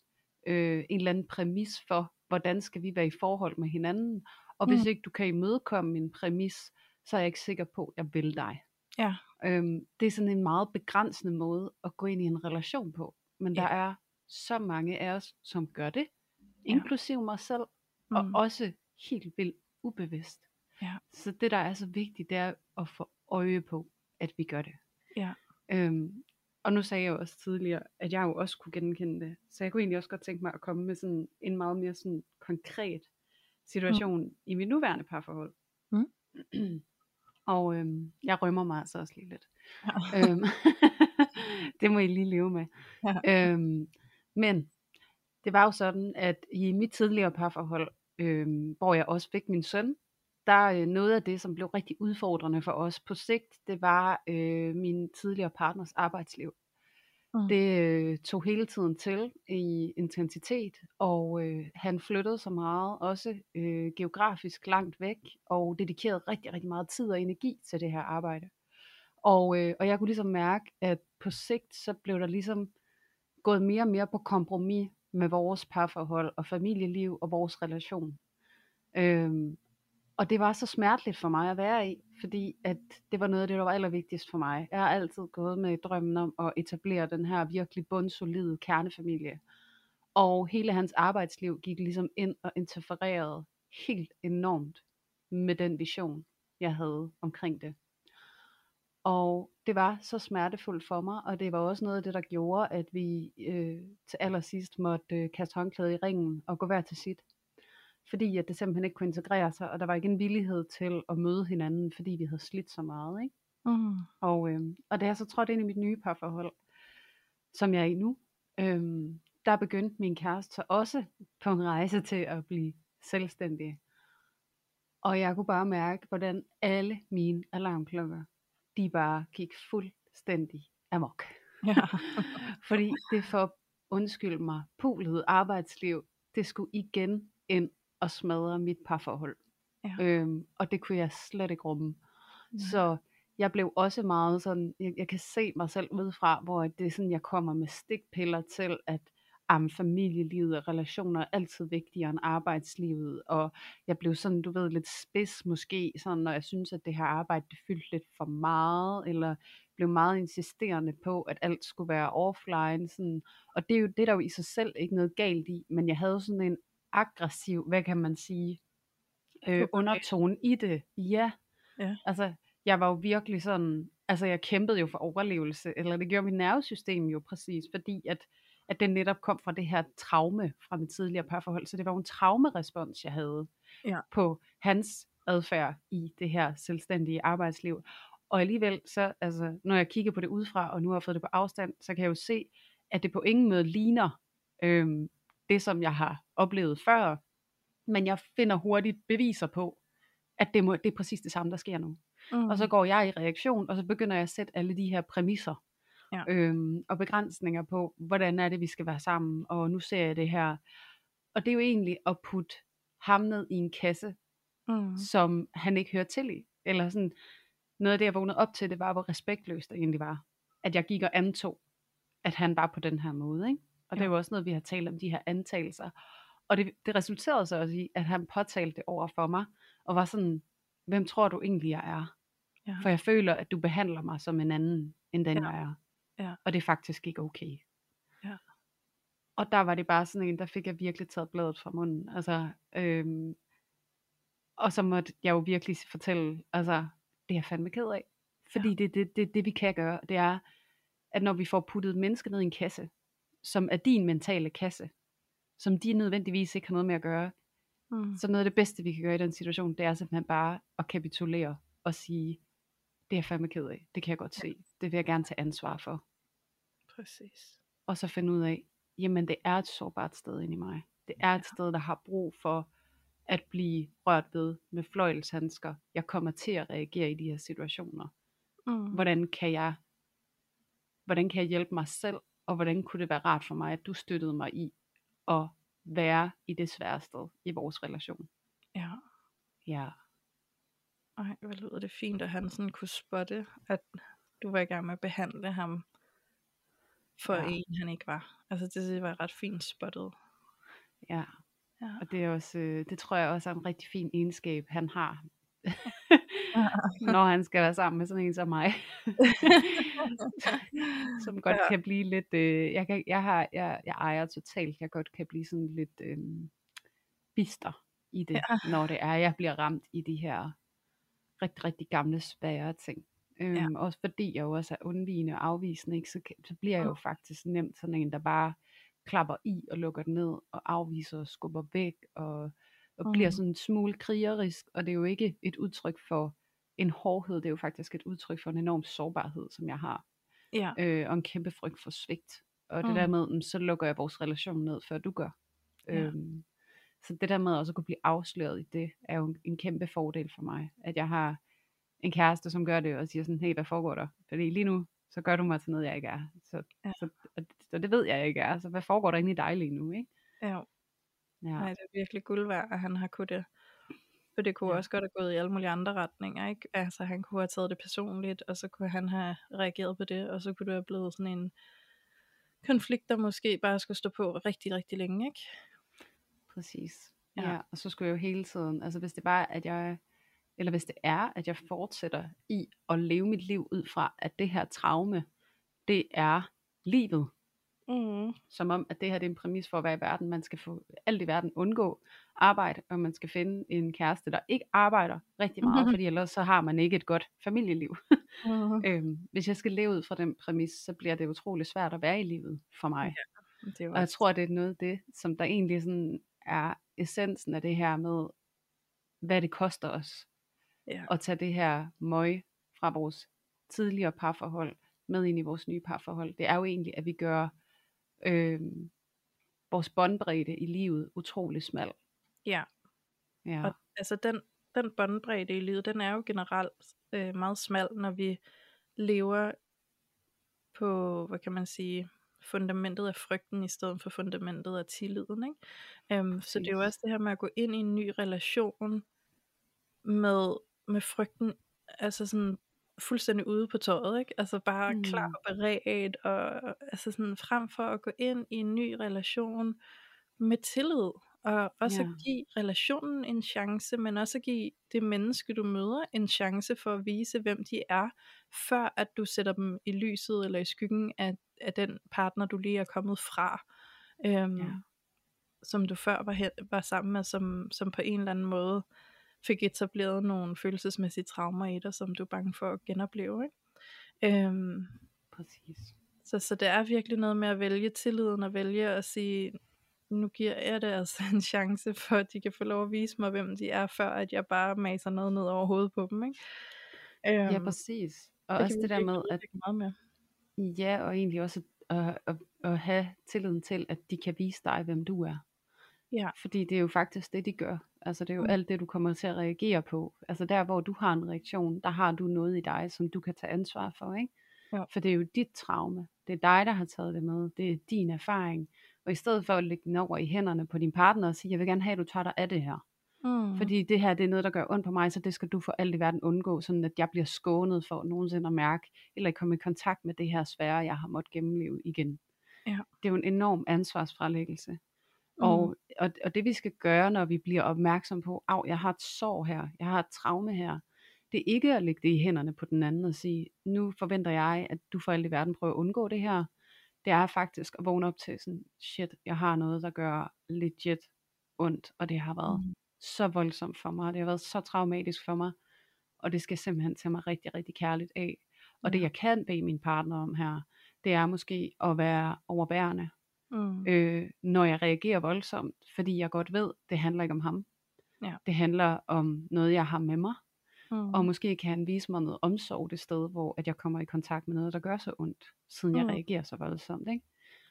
øh, en eller anden præmis for, hvordan skal vi være i forhold med hinanden. Og hvis Mm. ikke du kan imødekomme min præmis, så er jeg ikke sikker på, at jeg vil dig. Ja. Øhm, det er sådan en meget begrænsende måde at gå ind i en relation på. Men der Ja. er så mange af os, som gør det, Ja. inklusive mig selv, og Mm. også helt vildt ubevidst. Ja. Så det, der er så vigtigt, det er at få øje på, at vi gør det. Ja. Øhm, og nu sagde jeg jo også tidligere, at jeg jo også kunne genkende det. Så jeg kunne egentlig også godt tænke mig at komme med sådan en meget mere sådan konkret situation mm. i mit nuværende parforhold. Mm. og øhm, jeg rømmer mig altså også lige lidt. Ja. øhm, det må I lige leve med. Ja. Øhm, men det var jo sådan, at i mit tidligere parforhold, øhm, hvor jeg også fik min søn, der øh, noget af det, som blev rigtig udfordrende for os på sigt, det var øh, min tidligere partners arbejdsliv. Mm. Det øh, tog hele tiden til i intensitet, og øh, han flyttede så meget, også øh, geografisk langt væk, og dedikerede rigtig, rigtig meget tid og energi til det her arbejde. Og, øh, og jeg kunne ligesom mærke, at på sigt, så blev der ligesom gået mere og mere på kompromis med vores parforhold og familieliv og vores relation. Øhm, og det var så smerteligt for mig at være i, fordi at det var noget af det, der var allervigtigst for mig. Jeg har altid gået med drømmen om at etablere den her virkelig bundsolide kernefamilie. Og hele hans arbejdsliv gik ligesom ind og interfererede helt enormt med den vision, jeg havde omkring det. Og det var så smertefuldt for mig, og det var også noget af det, der gjorde, at vi øh, til allersidst måtte øh, kaste håndklædet i ringen og gå hver til sit. Fordi at det simpelthen ikke kunne integrere sig, og der var ikke en villighed til at møde hinanden, fordi vi havde slidt så meget. Ikke? Mm. Og, øh, og da jeg så trådte ind i mit nye parforhold, som jeg er i nu, øh, der begyndte min kæreste så også på en rejse til at blive selvstændig. Og jeg kunne bare mærke, hvordan alle mine alarmklokker, de bare gik fuldstændig amok. Ja. Fordi det for, undskyld mig, pulet arbejdsliv, det skulle igen ind og smadre mit parforhold. Ja. Øhm, og det kunne jeg slet ikke rumme. Ja. Så jeg blev også meget sådan, jeg, jeg kan se mig selv udefra, hvor det er sådan, jeg kommer med stikpiller til at om familielivet og relationer er altid vigtigere end arbejdslivet, og jeg blev sådan, du ved, lidt spids måske, sådan, når jeg synes, at det her arbejde, det fyldte lidt for meget, eller blev meget insisterende på, at alt skulle være offline, sådan, og det er jo det, der jo i sig selv ikke noget galt i, men jeg havde sådan en aggressiv, hvad kan man sige, øh, undertone i det, ja, Ja. altså, jeg var jo virkelig sådan, altså jeg kæmpede jo for overlevelse, eller det gjorde mit nervesystem jo præcis, fordi at, at det netop kom fra det her traume fra mit tidligere parforhold, så det var jo en traumerespons, jeg havde Ja. på hans adfærd i det her selvstændige arbejdsliv. Og alligevel, så, altså, når jeg kigger på det udefra, og nu har jeg fået det på afstand, så kan jeg jo se, at det på ingen måde ligner øhm, det, som jeg har oplevet før. Men jeg finder hurtigt beviser på, at det, må, det er præcis det samme, der sker nu. Mm. Og så går jeg i reaktion, og så begynder jeg at sætte alle de her præmisser Ja. øhm, og begrænsninger på, hvordan er det, vi skal være sammen, og nu ser jeg det her. Og det er jo egentlig at putte ham ned i en kasse, mm. som han ikke hører til i. Eller sådan, noget af det, jeg vågnede op til, det var, hvor respektløst det egentlig var. At jeg gik og antog, at han var på den her måde. Ikke? Og det er jo også noget, vi har talt om, de her antagelser. Og det, det resulterede så også i, at han påtalte det over for mig, og var sådan, hvem tror du egentlig, jeg er? Ja. For jeg føler, at du behandler mig som en anden, end den Ja. jeg er. Ja. Og det er faktisk ikke okay. Ja. Og der var det bare sådan en, der fik jeg virkelig taget bladet fra munden. Altså, øhm, og så måtte jeg jo virkelig fortælle, altså, det er jeg fandme ked af. Fordi Ja. det, det, det, det vi kan gøre, det er, at når vi får puttet et menneske ned i en kasse, som er din mentale kasse, som de nødvendigvis ikke har noget med at gøre, Mm. så noget af det bedste, vi kan gøre i den situation, det er simpelthen bare at kapitulere og sige, det er jeg fandme ked af, det kan jeg godt se, det vil jeg gerne tage ansvar for. Præcis. Og så finde ud af, jamen det er et sårbart sted inde i mig. Det er et sted, der har brug for at blive rørt ved med fløjelshandsker. Jeg kommer til at reagere i de her situationer. Mm. Hvordan kan jeg, hvordan kan jeg hjælpe mig selv, og hvordan kunne det være rart for mig, at du støttede mig i at være i det svære sted i vores relation. Ja. Ja, Ej, hvor lyder det fint, at han sådan kunne spotte, at du var i gang med at behandle ham for Ja. en, han ikke var. Altså det var ret fint spottet. ja. Ja. Og det er også, øh, det tror jeg også er en rigtig fin egenskab, han har, når han skal være sammen med sådan en som mig. som godt Ja. kan blive lidt, øh, jeg, kan, jeg, har, jeg, jeg ejer totalt, jeg godt kan blive sådan lidt øh, bister i det, ja. når det er, jeg bliver ramt i de her rigtig, rigtig gamle, svære ting. Øhm, Ja. Også fordi jeg jo også er undvigende og afvisende, ikke? Så, så bliver jeg jo faktisk nemt sådan en, der bare klapper i og lukker den ned og afviser og skubber væk og, og mm. bliver sådan en smule krigerisk. Og det er jo ikke et udtryk for en hårdhed, det er jo faktisk et udtryk for en enorm sårbarhed, som jeg har Ja. øh, og en kæmpe frygt for svigt. Og det Mm. der med, mm, så lukker jeg vores relation ned, før du gør. Ja. Øhm, så det der med også at kunne blive afsløret i det, er jo en, en kæmpe fordel for mig. At jeg har en kæreste, som gør det, og siger sådan, hey, hvad foregår der? Fordi lige nu, så gør du mig til noget, jeg ikke er. Så, Ja. så, og, så det ved jeg, jeg ikke er. Så hvad foregår der inde i dig lige nu, ikke? ja. Ja, Nej, det er virkelig guld værd, at han har kunnet det. For det kunne Ja. også godt have gået i alle mulige andre retninger, ikke? Altså han kunne have taget det personligt, og så kunne han have reageret på det, og så kunne det have blevet sådan en konflikt, der måske bare skulle stå på rigtig, rigtig længe, ikke? præcis. Ja. Ja. og så skulle jeg jo hele tiden, altså hvis det bare er, at jeg, eller hvis det er, at jeg fortsætter i at leve mit liv ud fra, at det her traume, det er livet, Mm. som om, at det her det er en præmis for at være i verden. Man skal få alt i verden undgå arbejde, og man skal finde en kæreste, der ikke arbejder rigtig meget, fordi ellers så har man ikke et godt familieliv. Mm. øhm, hvis jeg skal leve ud fra den præmis, så bliver det utrolig svært at være i livet for mig. Det er jo Og jeg tror, det er noget af det, som der egentlig sådan er essensen af det her med, hvad det koster os ja. at tage det her møg fra vores tidligere parforhold med ind i vores nye parforhold. Det er jo egentlig, at vi gør øh, vores båndbredde i livet utrolig smal. ja. Ja, Og altså den, den båndbredde i livet, den er jo generelt øh, meget smal, når vi lever på, hvad kan man sige, fundamentet af frygten, i stedet for fundamentet af tilliden. Ikke? Um, så det er jo også det her med at gå ind i en ny relation med, med frygten, altså sådan fuldstændig ude på tøjet, ikke? Altså bare mm. klar og beredt, og altså sådan frem for at gå ind i en ny relation med tillid, og også Ja. at give relationen en chance, men også at give det menneske, du møder, en chance for at vise, hvem de er, før at du sætter dem i lyset eller i skyggen af, af den partner, du lige er kommet fra. Øhm, Ja. som du før var, var sammen med, som, som på en eller anden måde fik etableret nogle følelsesmæssige traumer i dig, som du er bange for at genopleve. Ikke? Øhm, Præcis. så, så det er virkelig noget med at vælge tilliden og vælge at sige, nu giver jeg det altså en chance for, at de kan få lov at vise mig, hvem de er, før at jeg bare maser noget ned over hovedet på dem. Ikke? Ja, Øhm, præcis. Og det også det der med, at meget med. ja, og egentlig også at, at, at have tilliden til, at de kan vise dig, hvem du er. Ja. Fordi det er jo faktisk det, de gør. Altså det er jo Mm. alt det, du kommer til at reagere på. Altså der, hvor du har en reaktion, der har du noget i dig, som du kan tage ansvar for, ikke? Ja. For det er jo dit traume. Det er dig, der har taget det med. Det er din erfaring. Og i stedet for at lægge den over i hænderne på din partner og sige, jeg vil gerne have, at du tager dig af det her. Mm. Fordi det her, det er noget, der gør ondt på mig, så det skal du for alt i verden undgå, sådan at jeg bliver skånet for nogensinde at mærke, eller komme i kontakt med det her svære, jeg har måttet gennemleve igen. Ja. Det er jo en enorm ansvarsfralæggelse. Mm. Og, og, og det vi skal gøre, når vi bliver opmærksom på, at jeg har et sår her, jeg har et traume her, det er ikke at lægge det i hænderne på den anden og sige, nu forventer jeg, at du for alt i verden prøver at undgå det her. Det er faktisk at vågne op til sådan, shit, jeg har noget, der gør legit ondt, og det har været Mm. så voldsomt for mig, og det har været så traumatisk for mig, og det skal simpelthen tage mig rigtig, rigtig kærligt af. Og det Ja. jeg kan bede min partner om her, det er måske at være overbærende, Mm. øh, når jeg reagerer voldsomt, fordi jeg godt ved, det handler ikke om ham. Ja. Det handler om noget, jeg har med mig, Mm. og måske kan han vise mig noget omsorg det sted, hvor at jeg kommer i kontakt med noget, der gør så ondt, siden jeg Mm. reagerer så voldsomt. Ikke?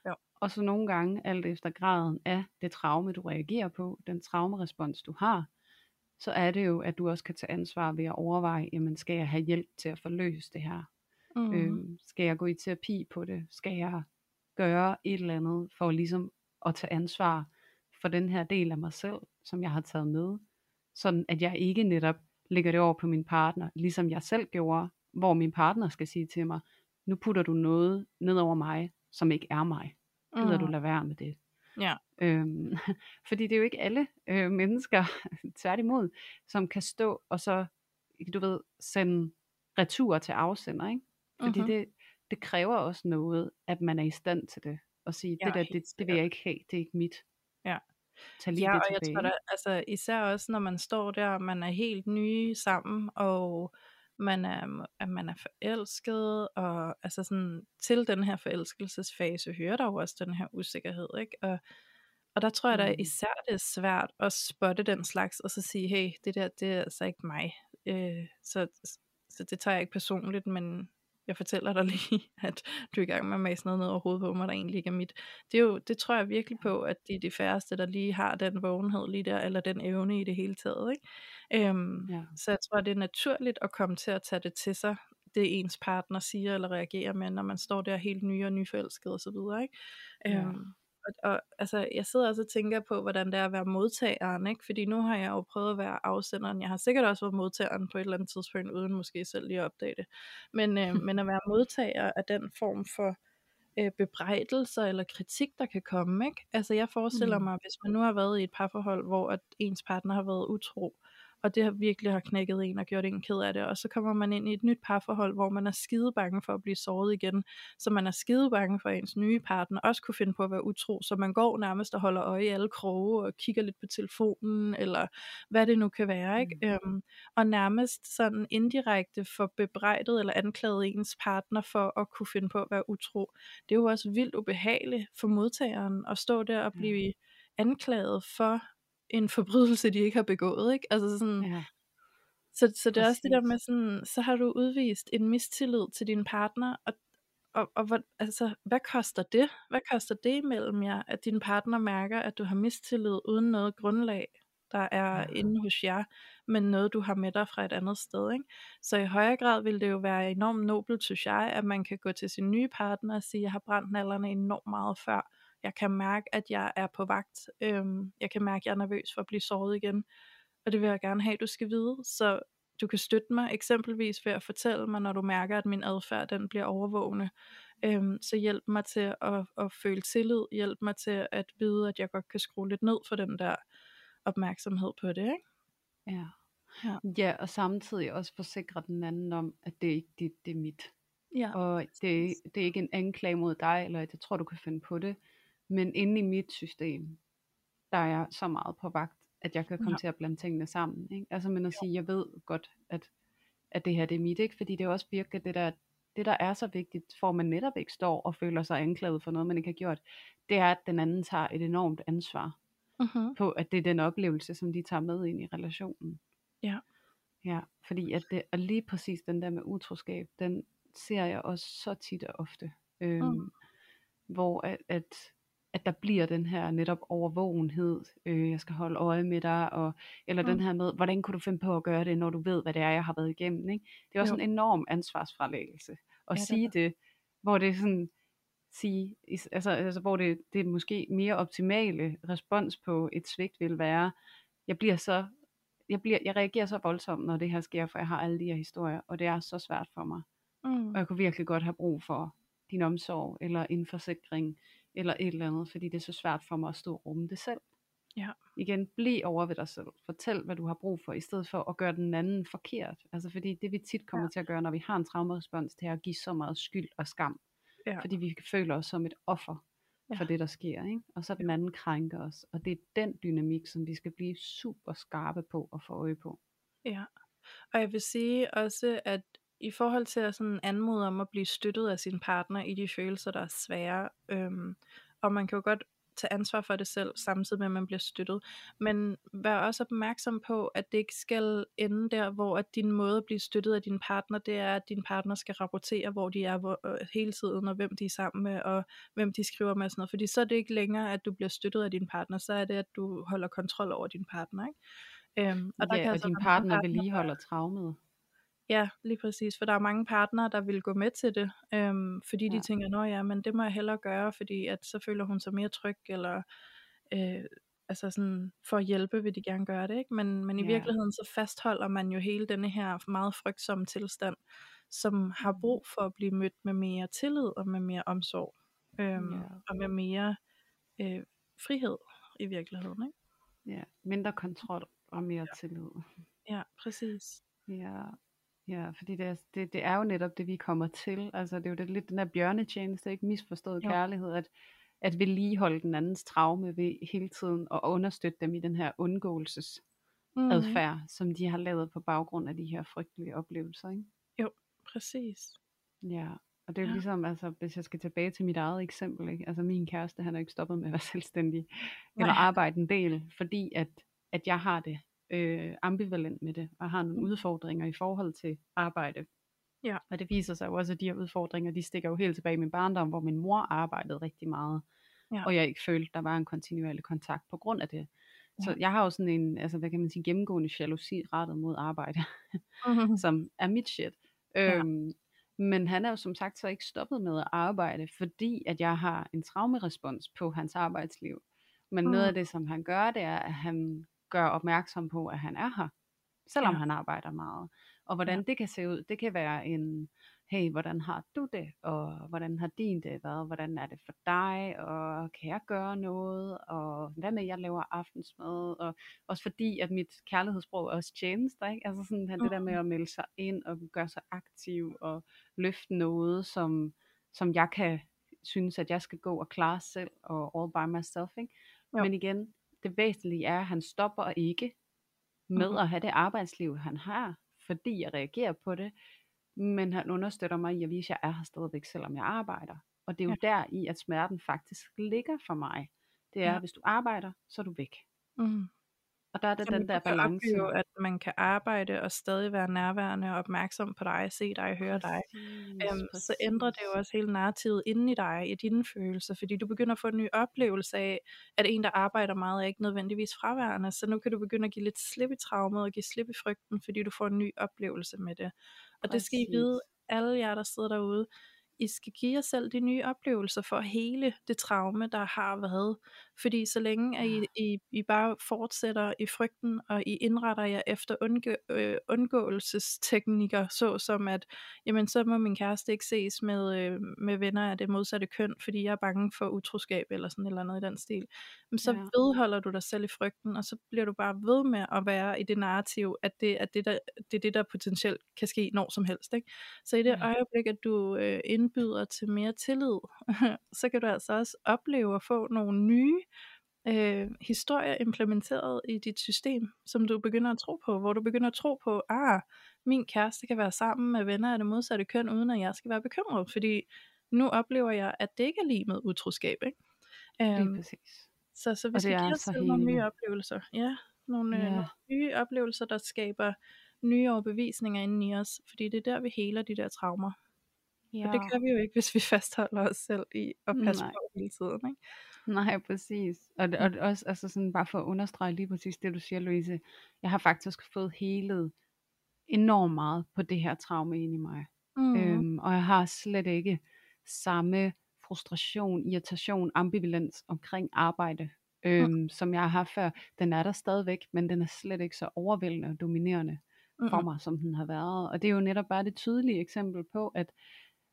Jo. Og så nogle gange, alt efter graden af det traume, du reagerer på, den traumerespons, du har, så er det jo, at du også kan tage ansvar ved at overveje, jamen skal jeg have hjælp til at forløse det her? Mm. Øh, skal jeg gå i terapi på det? Skal jeg gøre et eller andet for ligesom at tage ansvar for den her del af mig selv, som jeg har taget med? Sådan at jeg ikke netop lægger det over på min partner, ligesom jeg selv gjorde, hvor min partner skal sige til mig, nu putter du noget ned over mig, som ikke er mig. Gider du Mm. lade være med det? Ja. Øhm, fordi det er jo ikke alle øh, mennesker, tværtimod, som kan stå og så, du ved, sende retur til afsender, ikke? Fordi Mhm. det, det kræver også noget, at man er i stand til det, og sige, Ja, det der, det, det vil jeg ikke have, det er ikke mit. Ja. Tag lige Ja, det og jeg tilbage. tror da, altså især også når man står der, og man er helt nye sammen, og man er, at man er forelsket, og altså sådan, til den her forelskelsesfase hører der jo også den her usikkerhed, ikke? Og, og der tror jeg da Mm. især, det er svært at spotte den slags, og så sige, hey, det der, det er altså ikke mig. Øh, så, så det tager jeg ikke personligt, men jeg fortæller dig lige, at du er i gang med at mase noget ned over hovedet på mig, der egentlig ikke er mit. Det, er jo, det tror jeg virkelig på, at det er de færreste, der lige har den vågenhed lige der, eller den evne i det hele taget. Ikke? Øhm, Ja. Så jeg tror, det er naturligt at komme til at tage det til sig, det ens partner siger eller reagerer med, når man står der helt ny og nyforelsket osv. Ikke? Ja. Øhm, og, og altså, jeg sidder også og tænker på, hvordan det er at være modtageren, ikke? fordi nu har jeg jo prøvet at være afsenderen. Jeg har sikkert også været modtageren på et eller andet tidspunkt, uden måske selv lige at opdage det. Men, øh, men at være modtager af den form for øh, bebrejdelser eller kritik, der kan komme. Ikke? Altså jeg forestiller Mm. mig, hvis man nu har været i et parforhold, hvor at ens partner har været utro, og det har virkelig har knækket en og gjort en ked af det, og så kommer man ind i et nyt parforhold, hvor man er skide bange for at blive såret igen, så man er skide bange for at ens nye partner også kunne finde på at være utro, så man går nærmest og holder øje i alle kroge og kigger lidt på telefonen, eller hvad det nu kan være, ikke? Mm. Øhm, og nærmest sådan indirekte for bebrejdet eller anklaget ens partner for at kunne finde på at være utro. Det er jo også vildt ubehageligt for modtageren at stå der og blive anklaget for en forbrydelse, de ikke har begået, ikke? Altså sådan, Ja. så, så det er også det der Præcis. med sådan, så har du udvist en mistillid til din partner, og, og, og hvad, altså, hvad koster det? Hvad koster det imellem jer, at din partner mærker, at du har mistillid uden noget grundlag, der er ja. inde hos jer, men noget du har med dig fra et andet sted, ikke? Så i højere grad vil det jo være enormt nobelt, synes jeg, at man kan gå til sin nye partner og sige, jeg har brændt nallerne enormt meget før, jeg kan mærke, at jeg er på vagt, øhm, jeg kan mærke, at jeg er nervøs for at blive såret igen, og det vil jeg gerne have, du skal vide, så du kan støtte mig eksempelvis ved at fortælle mig, når du mærker, at min adfærd den bliver overvågende. Øhm, så hjælp mig til at, at føle tillid, hjælp mig til at vide, at jeg godt kan skrue lidt ned for den der opmærksomhed på det. Ikke? Ja. Ja. ja, og samtidig også forsikre den anden om, at det er ikke dit, det er mit. Ja. Og det, det er ikke en anklage mod dig, eller at jeg tror, du kan finde på det. Men inde i mit system, der er jeg så meget på vagt, at jeg kan komme Ja. til at blande tingene sammen. Ikke? Altså men at sige, jeg ved godt, at, at det her det er mit, ikke? fordi det er også virkelig det der, det der er så vigtigt, for man netop ikke står og føler sig anklaget for noget, man ikke har gjort, det er, at den anden tager et enormt ansvar Mm-hmm. på, at det er den oplevelse, som de tager med ind i relationen. Ja. Ja, fordi at det, og lige præcis den der med utroskab, den ser jeg også så tit og ofte, øhm, Mm. hvor at, at, at der bliver den her netop overvågenhed, øh, jeg skal holde øje med dig, og, eller mm. den her med, hvordan kunne du finde på at gøre det, når du ved, hvad det er, jeg har været igennem. Ikke? Det er også Jo. en enorm ansvarsfralæggelse, at Ja, det sige det, hvor det er sådan, sige, altså, altså hvor det, det måske mere optimale respons på et svigt vil være, jeg bliver så, jeg, bliver, jeg reagerer så voldsomt, når det her sker, for jeg har alle de her historier, og det er så svært for mig. Mm. Og jeg kunne virkelig godt have brug for din omsorg, eller en forsikring, eller et eller andet, fordi det er så svært for mig at stå og rumme det selv. Ja. Igen, bliv over ved dig selv. Fortæl, hvad du har brug for, i stedet for at gøre den anden forkert. Altså fordi det vi tit kommer ja. til at gøre, når vi har en traumerespons, det er at give så meget skyld og skam. Ja. Fordi vi føler os som et offer Ja. for det, der sker. Ikke? Og så den anden krænker os. Og det er den dynamik, som vi skal blive super skarpe på og få øje på. Ja, og jeg vil sige også, at i forhold til at sådan anmode om at blive støttet af sin partner i de følelser, der er svære, øhm, og man kan jo godt tage ansvar for det selv, samtidig med at man bliver støttet, men vær også opmærksom på, at det ikke skal ende der, hvor at din måde at blive støttet af din partner, det er, at din partner skal rapportere, hvor de er hvor, øh, hele tiden, og hvem de er sammen med, og hvem de skriver med og sådan noget, fordi så er det ikke længere, at du bliver støttet af din partner, så er det, at du holder kontrol over din partner, ikke? Øhm, Og, der ja, kan og altså din partner partnere, vedligeholder traumet. Ja, lige præcis, for der er mange partnere, der vil gå med til det, øhm, fordi de Ja. tænker, nå ja, men det må jeg hellere gøre, fordi at så føler hun sig mere tryg, eller øh, altså sådan, for at hjælpe vil de gerne gøre det, ikke? Men, men i Ja. virkeligheden så fastholder man jo hele denne her meget frygtsomme tilstand, som har Mm. brug for at blive mødt med mere tillid og med mere omsorg, øhm, Ja. og med mere øh, frihed i virkeligheden, ikke? Ja, mindre kontrol og mere tillid. Ja, præcis. Ja, ja fordi det er, det, det er jo netop det, vi kommer til. Altså, det er jo det, lidt den der bjørnetjeneste, ikke misforstået Jo. kærlighed, at, at vedligeholde den andens traume ved hele tiden at understøtte dem i den her undgåelsesadfærd, Mhm. som de har lavet på baggrund af de her frygtelige oplevelser. Ikke? Jo, præcis. Ja, og det er jo Ja. ligesom, altså, hvis jeg skal tilbage til mit eget eksempel, ikke? altså min kæreste, han er ikke stoppet med at være selvstændig, eller Nej. arbejde en del, fordi at, at jeg har det øh, ambivalent med det, og har nogle Mm. udfordringer i forhold til arbejde. Ja. Og det viser sig jo også, at de her udfordringer, de stikker jo helt tilbage i min barndom, hvor min mor arbejdede rigtig meget, Ja. og jeg ikke følte, der var en kontinuerlig kontakt på grund af det. Så Ja. jeg har jo sådan en, altså hvad kan man sige, gennemgående jalousi rettet mod arbejde Mhm. som er mit shit. Ja. Øhm, men han er jo som sagt så ikke stoppet med at arbejde, fordi at jeg har en traumerespons på hans arbejdsliv. Men noget af Mm. det, som han gør, det er, at han gør opmærksom på, at han er her, selvom Ja. han arbejder meget. Og hvordan det kan se ud, det kan være en, hey, hvordan har du det, og hvordan har din det været, hvordan er det for dig, og kan jeg gøre noget, og hvad med, jeg laver aftensmad, og også fordi, at mit kærlighedssprog er også tjenester, ikke? altså sådan han, det der med Mhm. at melde sig ind, og gøre sig aktiv, og løfte noget, som, som jeg kan synes, at jeg skal gå og klare selv, og all by myself, ikke? Jo. Men igen, det væsentlige er, at han stopper ikke med Mhm. at have det arbejdsliv, han har, fordi jeg reagerer på det, men han understøtter mig i at vise, at jeg er her stadigvæk, selvom jeg arbejder. Og det er jo ja. der i, at smerten faktisk ligger for mig. Det er, Ja. at hvis du arbejder, så er du væk. Mm. Og der er det Så den der balance. opleve, at man kan arbejde og stadig være nærværende og opmærksom på dig, se dig, høre dig. Præcis, Øhm, så ændrer det jo også hele narrativet inde i dig, i dine følelser, fordi du begynder at få en ny oplevelse af, at en, der arbejder meget, er ikke nødvendigvis fraværende. Så nu kan du begynde at give lidt slip i traumet og give slip i frygten, fordi du får en ny oplevelse med det. Og det skal I Præcis. vide, alle jer, der sidder derude, I skal give jer selv de nye oplevelser for hele det traume, der har været. Fordi så længe at I, I, I bare fortsætter i frygten, og I indretter jer efter undgå, øh, undgåelsesteknikker, såsom at, jamen så må min kæreste ikke ses med, øh, med venner af det modsatte køn, fordi jeg er bange for utroskab, eller sådan et eller andet i den stil. Men så Ja. vedholder du dig selv i frygten, og så bliver du bare ved med at være i det narrativ, at det er det, der, det, er det, der potentielt kan ske når som helst. Ikke? Så i det Ja. øjeblik, at du øh, indbyder til mere tillid, så kan du altså også opleve at få nogle nye øh, historier implementeret i dit system, som du begynder at tro på, hvor du begynder at tro på, ah, min kæreste kan være sammen med venner af det modsatte køn, uden at jeg skal være bekymret, fordi nu oplever jeg, at det ikke er lige med utroskab. Ikke? Lige Øhm, præcis. så, så vi Og skal det give er os så selv nogle nye oplevelser. Ja, nogle, øh, Ja. nogle nye oplevelser, der skaber nye overbevisninger inden i os, fordi det er der, vi heler de der traumer. Ja. Og det gør vi jo ikke, hvis vi fastholder os selv i at passe Nej. på hele tiden. Ikke? Nej, præcis. Og, og også altså sådan, bare for at understrege lige præcis det, du siger, Louise. Jeg har faktisk fået helet enormt meget på det her traume ind i mig. Mm. Øhm, og jeg har slet ikke samme frustration, irritation, ambivalens omkring arbejde, øhm, som jeg har haft før. Den er der stadigvæk, men den er slet ikke så overvældende og dominerende for Mm-mm. mig, som den har været. Og det er jo netop bare det tydelige eksempel på, at,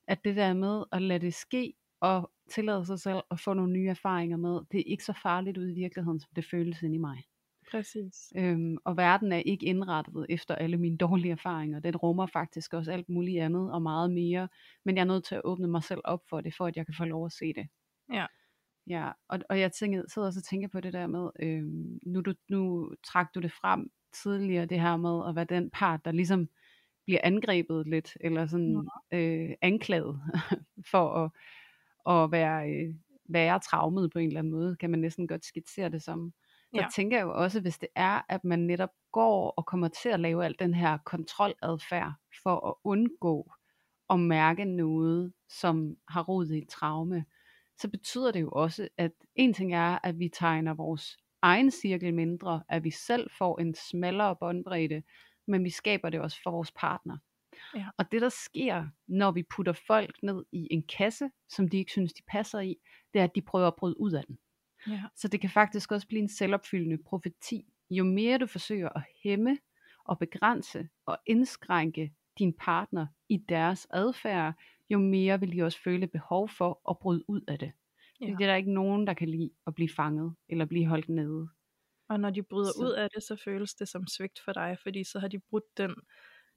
at det der med at lade det ske, og tillade sig selv at få nogle nye erfaringer med, det er ikke så farligt ude i virkeligheden, som det føles inde i mig. Præcis. Øhm, og verden er ikke indrettet efter alle mine dårlige erfaringer. Den rummer faktisk også alt muligt andet og meget mere. Men jeg er nødt til at åbne mig selv op for det, for at jeg kan få lov at se det. Ja. Ja, og, og jeg tænker, sidder også og tænker på det der med, øhm, nu, du, nu trak du det frem tidligere, det her med at være den part, der ligesom bliver angrebet lidt, eller sådan øh, anklaget for at, at være, øh, være traumet på en eller anden måde, kan man næsten godt skitsere det som. Så Ja. tænker jeg jo også, hvis det er, at man netop går og kommer til at lave al den her kontroladfærd for at undgå at mærke noget, som har rod i et traume, så betyder det jo også, at en ting er, at vi tegner vores egen cirkel mindre, at vi selv får en smallere båndbredde, men vi skaber det også for vores partner. Ja. Og det der sker, når vi putter folk ned i en kasse, som de ikke synes, de passer i, det er, at de prøver at bryde ud af den. Ja. Så det kan faktisk også blive en selvopfyldende profeti. Jo mere du forsøger at hæmme og begrænse og indskrænke din partner i deres adfærd, jo mere vil de også føle behov for at bryde ud af det. Ja. Det er der ikke nogen, der kan lide at blive fanget eller blive holdt nede. Og når de bryder Så- ud af det, så føles det som svigt for dig, fordi så har de brudt den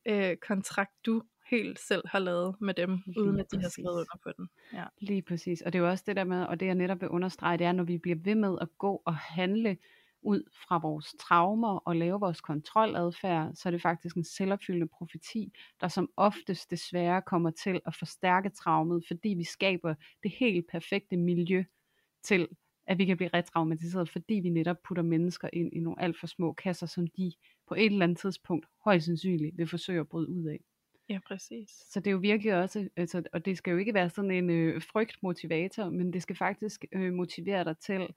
øh, kontrakt, du helt selv har lavet med dem, Lige uden at de har præcis. skrevet under på den. Ja. Lige præcis. Og det er jo også det der med, og det jeg netop vil understrege, det er, når vi bliver ved med at gå og handle ud fra vores traumer og lave vores kontroladfærd, så er det faktisk en selvopfyldende profeti, der som oftest desværre kommer til at forstærke traumet, fordi vi skaber det helt perfekte miljø til, at vi kan blive retraumatiseret, fordi vi netop putter mennesker ind i nogle alt for små kasser, som de på et eller andet tidspunkt højst sandsynligt vil forsøge at bryde ud af. ja, præcis. Så det er jo virkelig også, altså, og det skal jo ikke være sådan en øh, frygtmotivator, men det skal faktisk øh, motivere dig til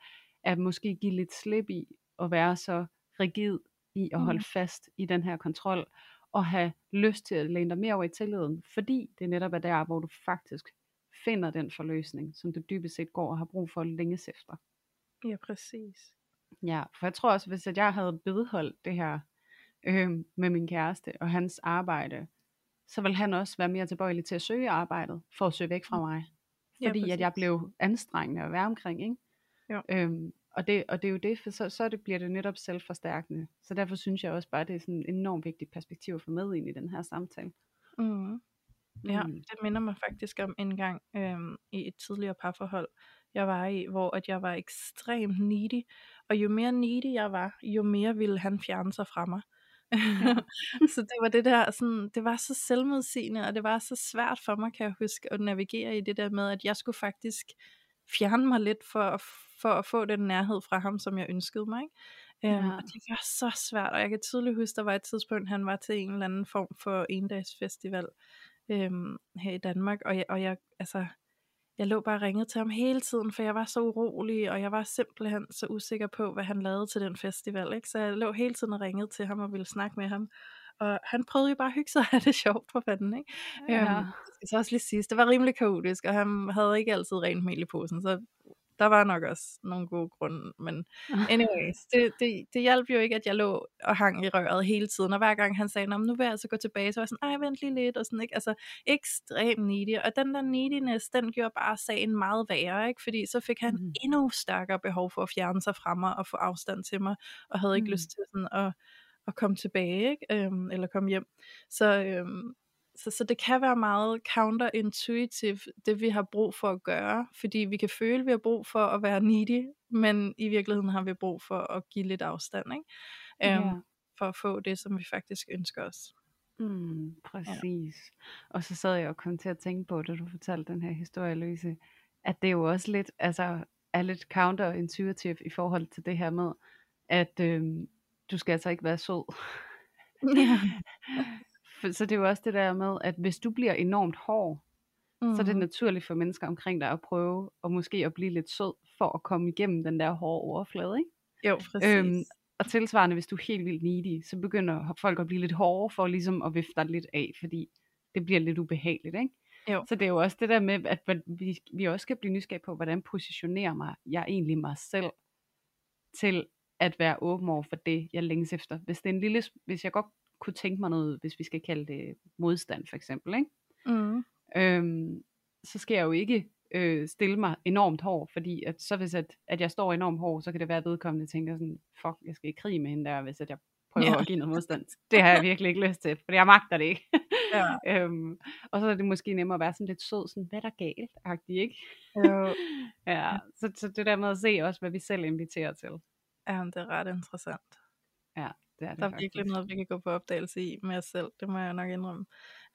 at måske give lidt slip i at være så rigid i at holde Mm. fast i den her kontrol, og have lyst til at læne dig mere over i tilliden, fordi det netop er der, hvor du faktisk finder den forløsning, som du dybest set går og har brug for længes efter. Ja, præcis. Ja, for jeg tror også, hvis at jeg havde vedholdt det her øh, med min kæreste og hans arbejde, så vil han også være mere tilbøjelig til at søge arbejdet, for at søge væk fra mig. Ja, Fordi at jeg blev anstrengende at være omkring, ikke? Jo. Øhm, og, det, og det er jo det, for så, så det bliver det netop selvforstærkende. Så derfor synes jeg også bare, det er sådan et enormt vigtigt perspektiv at få med ind i den her samtale. Mm. Ja, Mm. det minder mig faktisk om en gang øhm, i et tidligere parforhold, jeg var i, hvor at jeg var ekstremt needy, og jo mere needy jeg var, jo mere ville han fjerne sig fra mig. så det var det der, sådan, det var så selvmodsigende, og det var så svært for mig, kan jeg huske, at navigere i det der med, at jeg skulle faktisk fjerne mig lidt for, at- for at få den nærhed fra ham, som jeg ønskede mig. Ikke? Øhm, Ja. og det var så svært, og jeg kan tydeligt huske, der var et tidspunkt, han var til en eller anden form for endagsfestival øhm, her i Danmark, og jeg, og jeg, altså, jeg lå bare og ringede til ham hele tiden, for jeg var så urolig, og jeg var simpelthen så usikker på, hvad han lavede til den festival, ikke? så jeg lå hele tiden og ringede til ham og ville snakke med ham, og han prøvede jo bare at hygge sig og have det sjovt for fanden, ikke? Ja. Øhm, skal så også lige siges, det var rimelig kaotisk, og han havde ikke altid rent mel i posen, så der var nok også nogle gode grunde, men anyways, det, det, det hjalp jo ikke, at jeg lå og hang i røret hele tiden, og hver gang han sagde, "Nå, men nu vil jeg altså gå tilbage, så var jeg sådan, ej, vent lige lidt, og sådan, ikke? Altså, ekstremt needy, og den der neediness, den gjorde bare sagen meget værre, ikke? Fordi så fik han Mhm. endnu stærkere behov for at fjerne sig fra mig, og få afstand til mig, og havde ikke Mm. lyst til sådan at, at komme tilbage, ikke? Øhm, eller komme hjem. Så, øhm, så, så det kan være meget counterintuitive, det vi har brug for at gøre, fordi vi kan føle, at vi har brug for at være needy, men i virkeligheden har vi brug for at give lidt afstand, ikke? Øhm, Ja. for at få det, som vi faktisk ønsker os. Mm, præcis. Og så sad jeg og kom til at tænke på, da du fortalte den her historie, Louise, at det jo også lidt, altså, er lidt counterintuitive i forhold til det her med, at øhm, du skal altså ikke være sød. Ja. Så det er jo også det der med, at hvis du bliver enormt hård, mm. så er det Mhm. naturligt for mennesker omkring dig at prøve, og måske at blive lidt sød, for at komme igennem den der hårde overflade, ikke? Jo, præcis. Øhm, og tilsvarende, hvis du er helt vildt needy, så begynder folk at blive lidt hårde for ligesom at vifte dig lidt af, fordi det bliver lidt ubehageligt, ikke? Jo. Så det er jo også det der med, at vi, vi også skal blive nysgerrige på, hvordan positionerer mig jeg egentlig mig selv til at være åben over for det, jeg længes efter. Hvis det er en lille, hvis jeg godt kunne tænke mig noget, hvis vi skal kalde det modstand for eksempel, ikke? Mm. øhm, så skal jeg jo ikke øh, stille mig enormt hård, fordi at, så hvis at, at jeg står enormt hård, så kan det være at vedkommende tænker sådan, fuck, jeg skal i krig med hende der, hvis at jeg prøver Ja. at give noget modstand. Det har jeg virkelig ikke lyst til, for jeg magter det ikke. Ja. øhm, og så er det måske nemmere at være sådan lidt sød, sådan, hvad er der galt, agtig, ikke? Jo. Ja, så, så det der med at se også, hvad vi selv inviterer til. Ja, det er ret interessant. Ja, det er det Der er faktisk. virkelig noget, vi kan gå på opdagelse i med os selv. Det må jeg nok indrømme.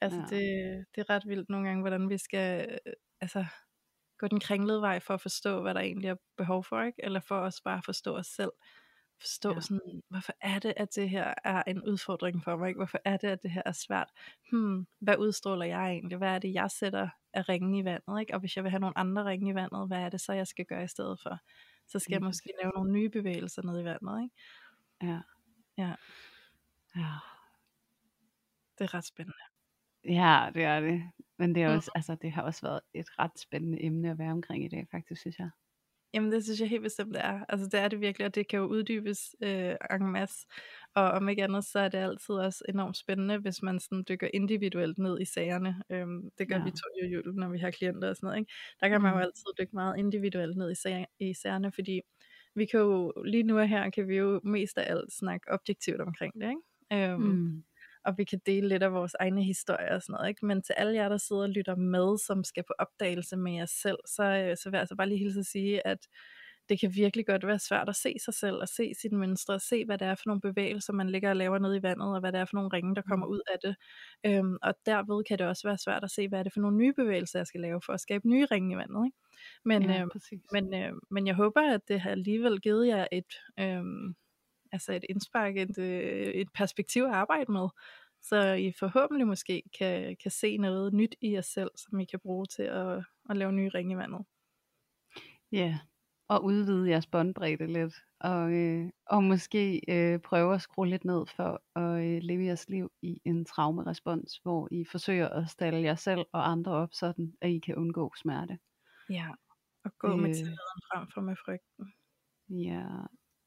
Altså, Ja. det, det er ret vildt nogle gange, hvordan vi skal øh, altså, gå den kringlede vej for at forstå, hvad der egentlig er behov for, ikke? Eller for os bare at forstå os selv. Forstå Ja. sådan, hvorfor er det, at det her er en udfordring for mig? Ikke? Hvorfor er det, at det her er svært? Hmm, hvad udstråler jeg egentlig? Hvad er det, jeg sætter af ringen i vandet? Ikke? Og hvis jeg vil have nogle andre ringe i vandet, hvad er det så, jeg skal gøre i stedet for? Så skal jeg måske lave nogle nye bevægelser ned i vandet. Ikke? Ja. Ja. Ja. Det er ret spændende. Ja, det er det. Men det, er Mm. også, altså, det har også været et ret spændende emne at være omkring i dag, faktisk, synes jeg. Jamen det synes jeg helt bestemt det er. Altså det er det virkelig, og det kan jo uddybes øh, en masse. Og om ikke andet, så er det altid også enormt spændende, hvis man sådan dykker individuelt ned i sagerne. Øhm, det gør Ja. vi to jo, Jul, når vi har klienter og sådan noget. Ikke? Der kan man jo Mm. altid dykke meget individuelt ned i, sag, i sagerne, fordi vi kan jo, lige nu og her, kan vi jo mest af alt snakke objektivt omkring det. Ikke? Øhm, Mm. og vi kan dele lidt af vores egne historier og sådan noget, ikke? Men til alle jer, der sidder og lytter med, som skal på opdagelse med jer selv, så, øh, så vil jeg altså bare lige hilse at sige, at det kan virkelig godt være svært at se sig selv, og se sine mønstre, og se, hvad det er for nogle bevægelser, man ligger og laver nede i vandet, og hvad det er for nogle ringe, der kommer Mm. ud af det. Øhm, og derved kan det også være svært at se, hvad er det for nogle nye bevægelser, jeg skal lave for at skabe nye ringe i vandet. Ikke? Men, Ja, øh, præcis. men, øh, men jeg håber, at det har alligevel givet jer et, øh, altså et indspark, et, øh, et perspektiv at arbejde med, så I forhåbentlig måske kan, kan se noget nyt i jer selv, som I kan bruge til at, at lave nye ringe i vandet. Ja, og udvide jeres båndbredde lidt, og, øh, og måske øh, prøve at skrue lidt ned for at øh, leve jeres liv i en traumerespons, hvor I forsøger at stalle jer selv og andre op sådan, at I kan undgå smerte. Ja, og gå med Øh. tilliden frem for med frygten. Ja,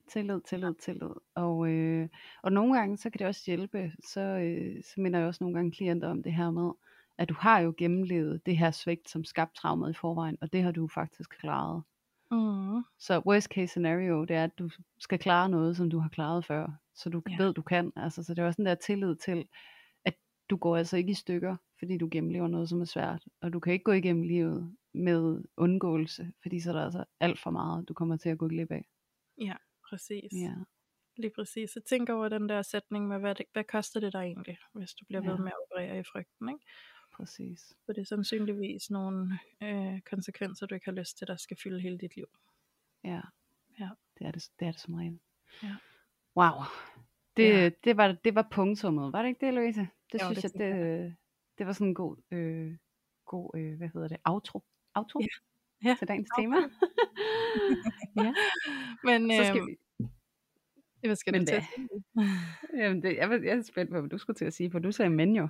tillid, tillid, tillid. Og, øh, og nogle gange, så kan det også hjælpe, så, øh, så minder jeg også nogle gange klienter om det her med, at du har jo gennemlevet det her svigt, som skabte traumet i forvejen, og det har du faktisk klaret. Mm. Så worst case scenario, det er, at du skal klare noget, som du har klaret før, så du Ja. ved, du kan. Altså, så det er også den der tillid til, at du går altså ikke i stykker, fordi du gennemlever noget, som er svært. Og du kan ikke gå igennem livet med undgåelse, fordi så er der altså alt for meget, du kommer til at gå glip af. Ja, præcis. Ja. Lige præcis. Så tænk over den der sætning med, hvad, det, hvad koster det dig egentlig, hvis du bliver ved Ja. med at operere i frygten. Ikke? Præcis. For det er sandsynligvis nogle øh, konsekvenser, du ikke har lyst til, der skal fylde hele dit liv. Ja. Ja. Det er det, det, er det som regel. Ja. Wow. Det, Ja. det, var, det var punktummet. Var det ikke det, Louise? Det Jo, synes det jeg, det, det var sådan en god, øh, god øh, hvad hedder det, outro. Outro? Ja. Ja, Til dagens outro. tema. ja. Men Så skal øhm, vi, Hvad skal Men du til at sige? Jamen, det, jeg, jeg er spændt på, hvad du skulle til at sige, for du sagde men jo.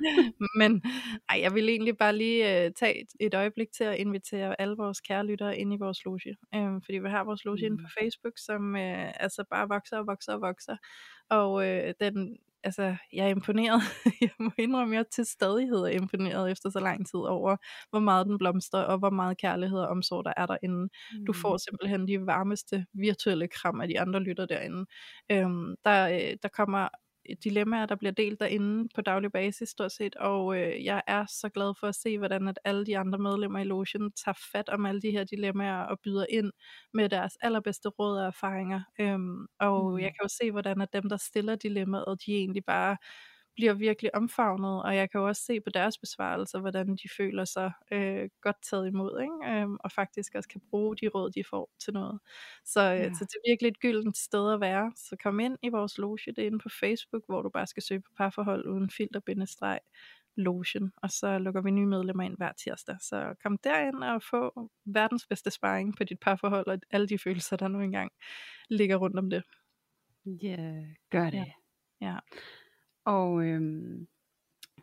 Men ej, jeg vil egentlig bare lige øh, tage et, et øjeblik til at invitere alle vores kære lyttere ind i vores loge. Øh, fordi vi har vores loge mm. inde på Facebook, som øh, altså bare vokser og vokser og vokser. Og øh, den, altså, jeg er imponeret. jeg må indrømme, jeg til stadighed er imponeret efter så lang tid over, hvor meget den blomstrer, og hvor meget kærlighed og omsorg der er derinde. Du får simpelthen de varmeste virtuelle kram af de andre lytter derinde. Øhm, der, øh, der kommer dilemmaer, der bliver delt derinde på daglig basis stort set, og øh, jeg er så glad for at se, hvordan at alle de andre medlemmer i logen tager fat om alle de her dilemmaer og byder ind med deres allerbedste råd og erfaringer. Øhm, og Mm. jeg kan jo se, hvordan at dem, der stiller dilemmaet, de egentlig bare bliver virkelig omfavnet, og jeg kan jo også se på deres besvarelser, hvordan de føler sig øh, godt taget imod, ikke? Øhm, og faktisk også kan bruge de råd, de får til noget. Så, øh, Ja. så det er virkelig et gyldent sted at være. Så kom ind i vores loge, det er inde på Facebook, hvor du bare skal søge på parforhold uden filter bindestreg logen, og så lukker vi nye medlemmer ind hver tirsdag. Så kom derind og få verdens bedste sparring på dit parforhold, og alle de følelser, der nu engang ligger rundt om det. Ja, gør det. Ja. Ja. Og øhm,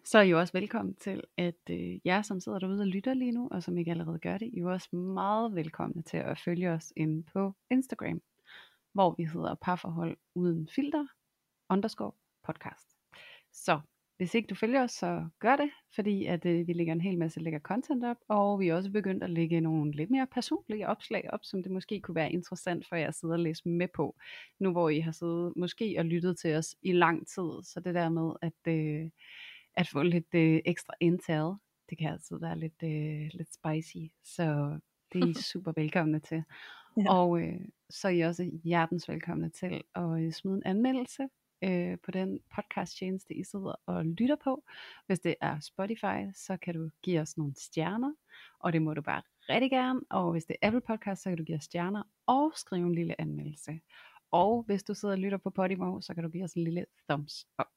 så er I jo også velkommen til, at øh, jer, som sidder derude og lytter lige nu, og som ikke allerede gør det, I er jo også meget velkomne til at følge os inde på Instagram, hvor vi hedder parforhold uden filter, underscore podcast. Så hvis ikke du følger os, så gør det, fordi at øh, vi lægger en hel masse lækker content op, og vi er også begyndt at lægge nogle lidt mere personlige opslag op, som det måske kunne være interessant for jer at sidde og læse med på, nu hvor I har siddet måske og lyttet til os i lang tid. Så det der med at, øh, at få lidt øh, ekstra intel, det kan altid være lidt, øh, lidt spicy, så det er I super velkomne til. Ja. Og øh, så er I også hjertens velkomne til at øh, smide en anmeldelse øh, på den podcast tjeneste, I sidder og lytter på. Hvis det er Spotify, så kan du give os nogle stjerner, og det må du bare rigtig gerne. Og hvis det er Apple Podcast, så kan du give os stjerner og skrive en lille anmeldelse. Og hvis du sidder og lytter på Podimo, så kan du give os en lille thumbs up.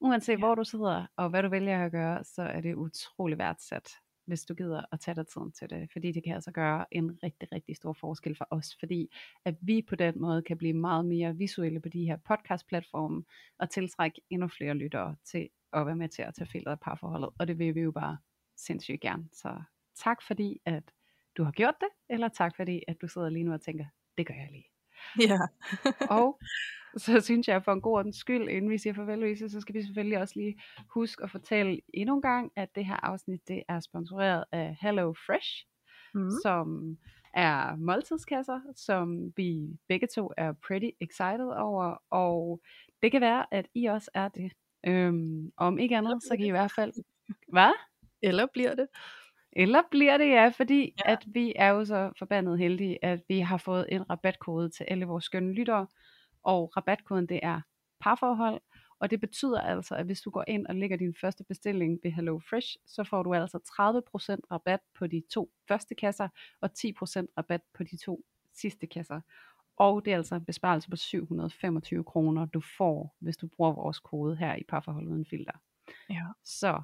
Uanset Ja. hvor du sidder, og hvad du vælger at gøre, så er det utrolig værdsat, hvis du gider at tage dig tiden til det. Fordi det kan altså gøre en rigtig, rigtig stor forskel for os. Fordi at vi på den måde kan blive meget mere visuelle på de her podcast-platforme, og tiltrække endnu flere lyttere til at være med til at tage filteret af parforholdet. Og det vil vi jo bare sindssygt gerne. Så tak fordi, at du har gjort det, eller tak fordi, at du sidder lige nu og tænker, det gør jeg lige. Ja. Og så synes jeg, for en god ordens skyld, inden vi siger farvel, Louise, så skal vi selvfølgelig også lige huske at fortælle endnu en gang, at det her afsnit, det er sponsoreret af Hello Fresh, Mm. som er måltidskasser, som vi begge to er pretty excited over, og det kan være, at I også er det. Øhm, om ikke andet, så kan I i hvert fald... Hvad? Eller bliver det? Eller bliver det ja, fordi Ja. at vi er jo så forbandet heldige, at vi har fået en rabatkode til alle vores skønne lyttere, og rabatkoden det er parforhold, og det betyder altså, at hvis du går ind og lægger din første bestilling ved Hello Fresh, så får du altså 30% rabat på de to første kasser, og 10% rabat på de to sidste kasser. Og det er altså en besparelse på 725 kroner, du får, hvis du bruger vores kode her i parforhold uden filter. Ja. Så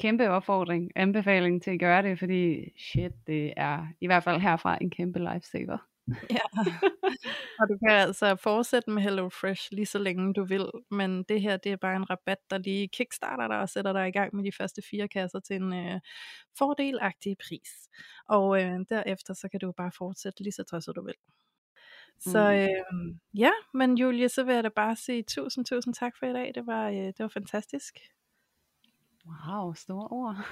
kæmpe opfordring, anbefaling til at gøre det, fordi shit, det er i hvert fald herfra en kæmpe lifesaver. Ja. og du kan altså fortsætte med Hello Fresh lige så længe du vil, men det her det er bare en rabat, der lige kickstarter dig og sætter dig i gang med de første fire kasser til en øh, fordelagtig pris. Og øh, derefter så kan du bare fortsætte lige så tosset du vil. Så øh, ja, men Julie, så vil jeg da bare sige tusind, tusind tak for i dag. Det var, øh, det var fantastisk. Wow, store ord.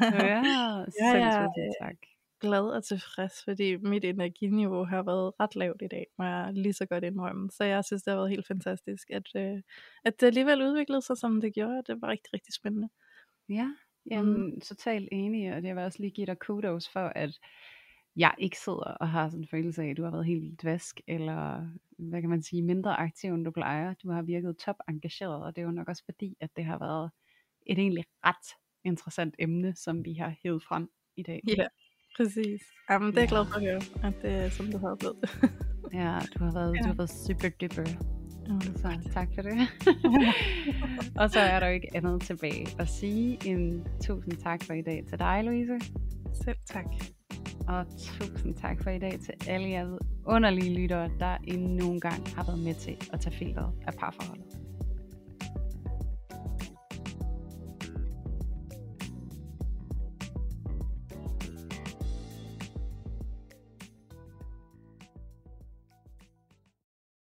ja. ja, Ja, ja, tusind tak. Glad og tilfreds, fordi mit energiniveau har været ret lavt i dag, må jeg lige så godt indrømme. Så jeg synes, det har været helt fantastisk, at, øh, at det alligevel udviklede sig, som det gjorde. Det var rigtig, rigtig spændende. Ja, jamen, mm. totalt enig, og jeg vil også lige give dig kudos for, at jeg ikke sidder og har sådan en følelse af, at du har været helt dvask, eller hvad kan man sige, mindre aktiv, end du plejer. Du har virket top engageret, og det er jo nok også fordi, at det har været et egentlig ret interessant emne, som vi har hævet frem i dag. Ja, præcis. Jamen, det er jeg glad for at høre, at det er, som du har oplevet det. Ja, du har været, Ja. du har været super duper. Jamen, det er Så tak for det. og så er der jo ikke andet tilbage at sige end tusind tak for i dag til dig, Louise. Selv tak. Og tusind tak for i dag til alle jer underlige lyttere, der endnu en gang har været med til at tage filteret af parforholdet.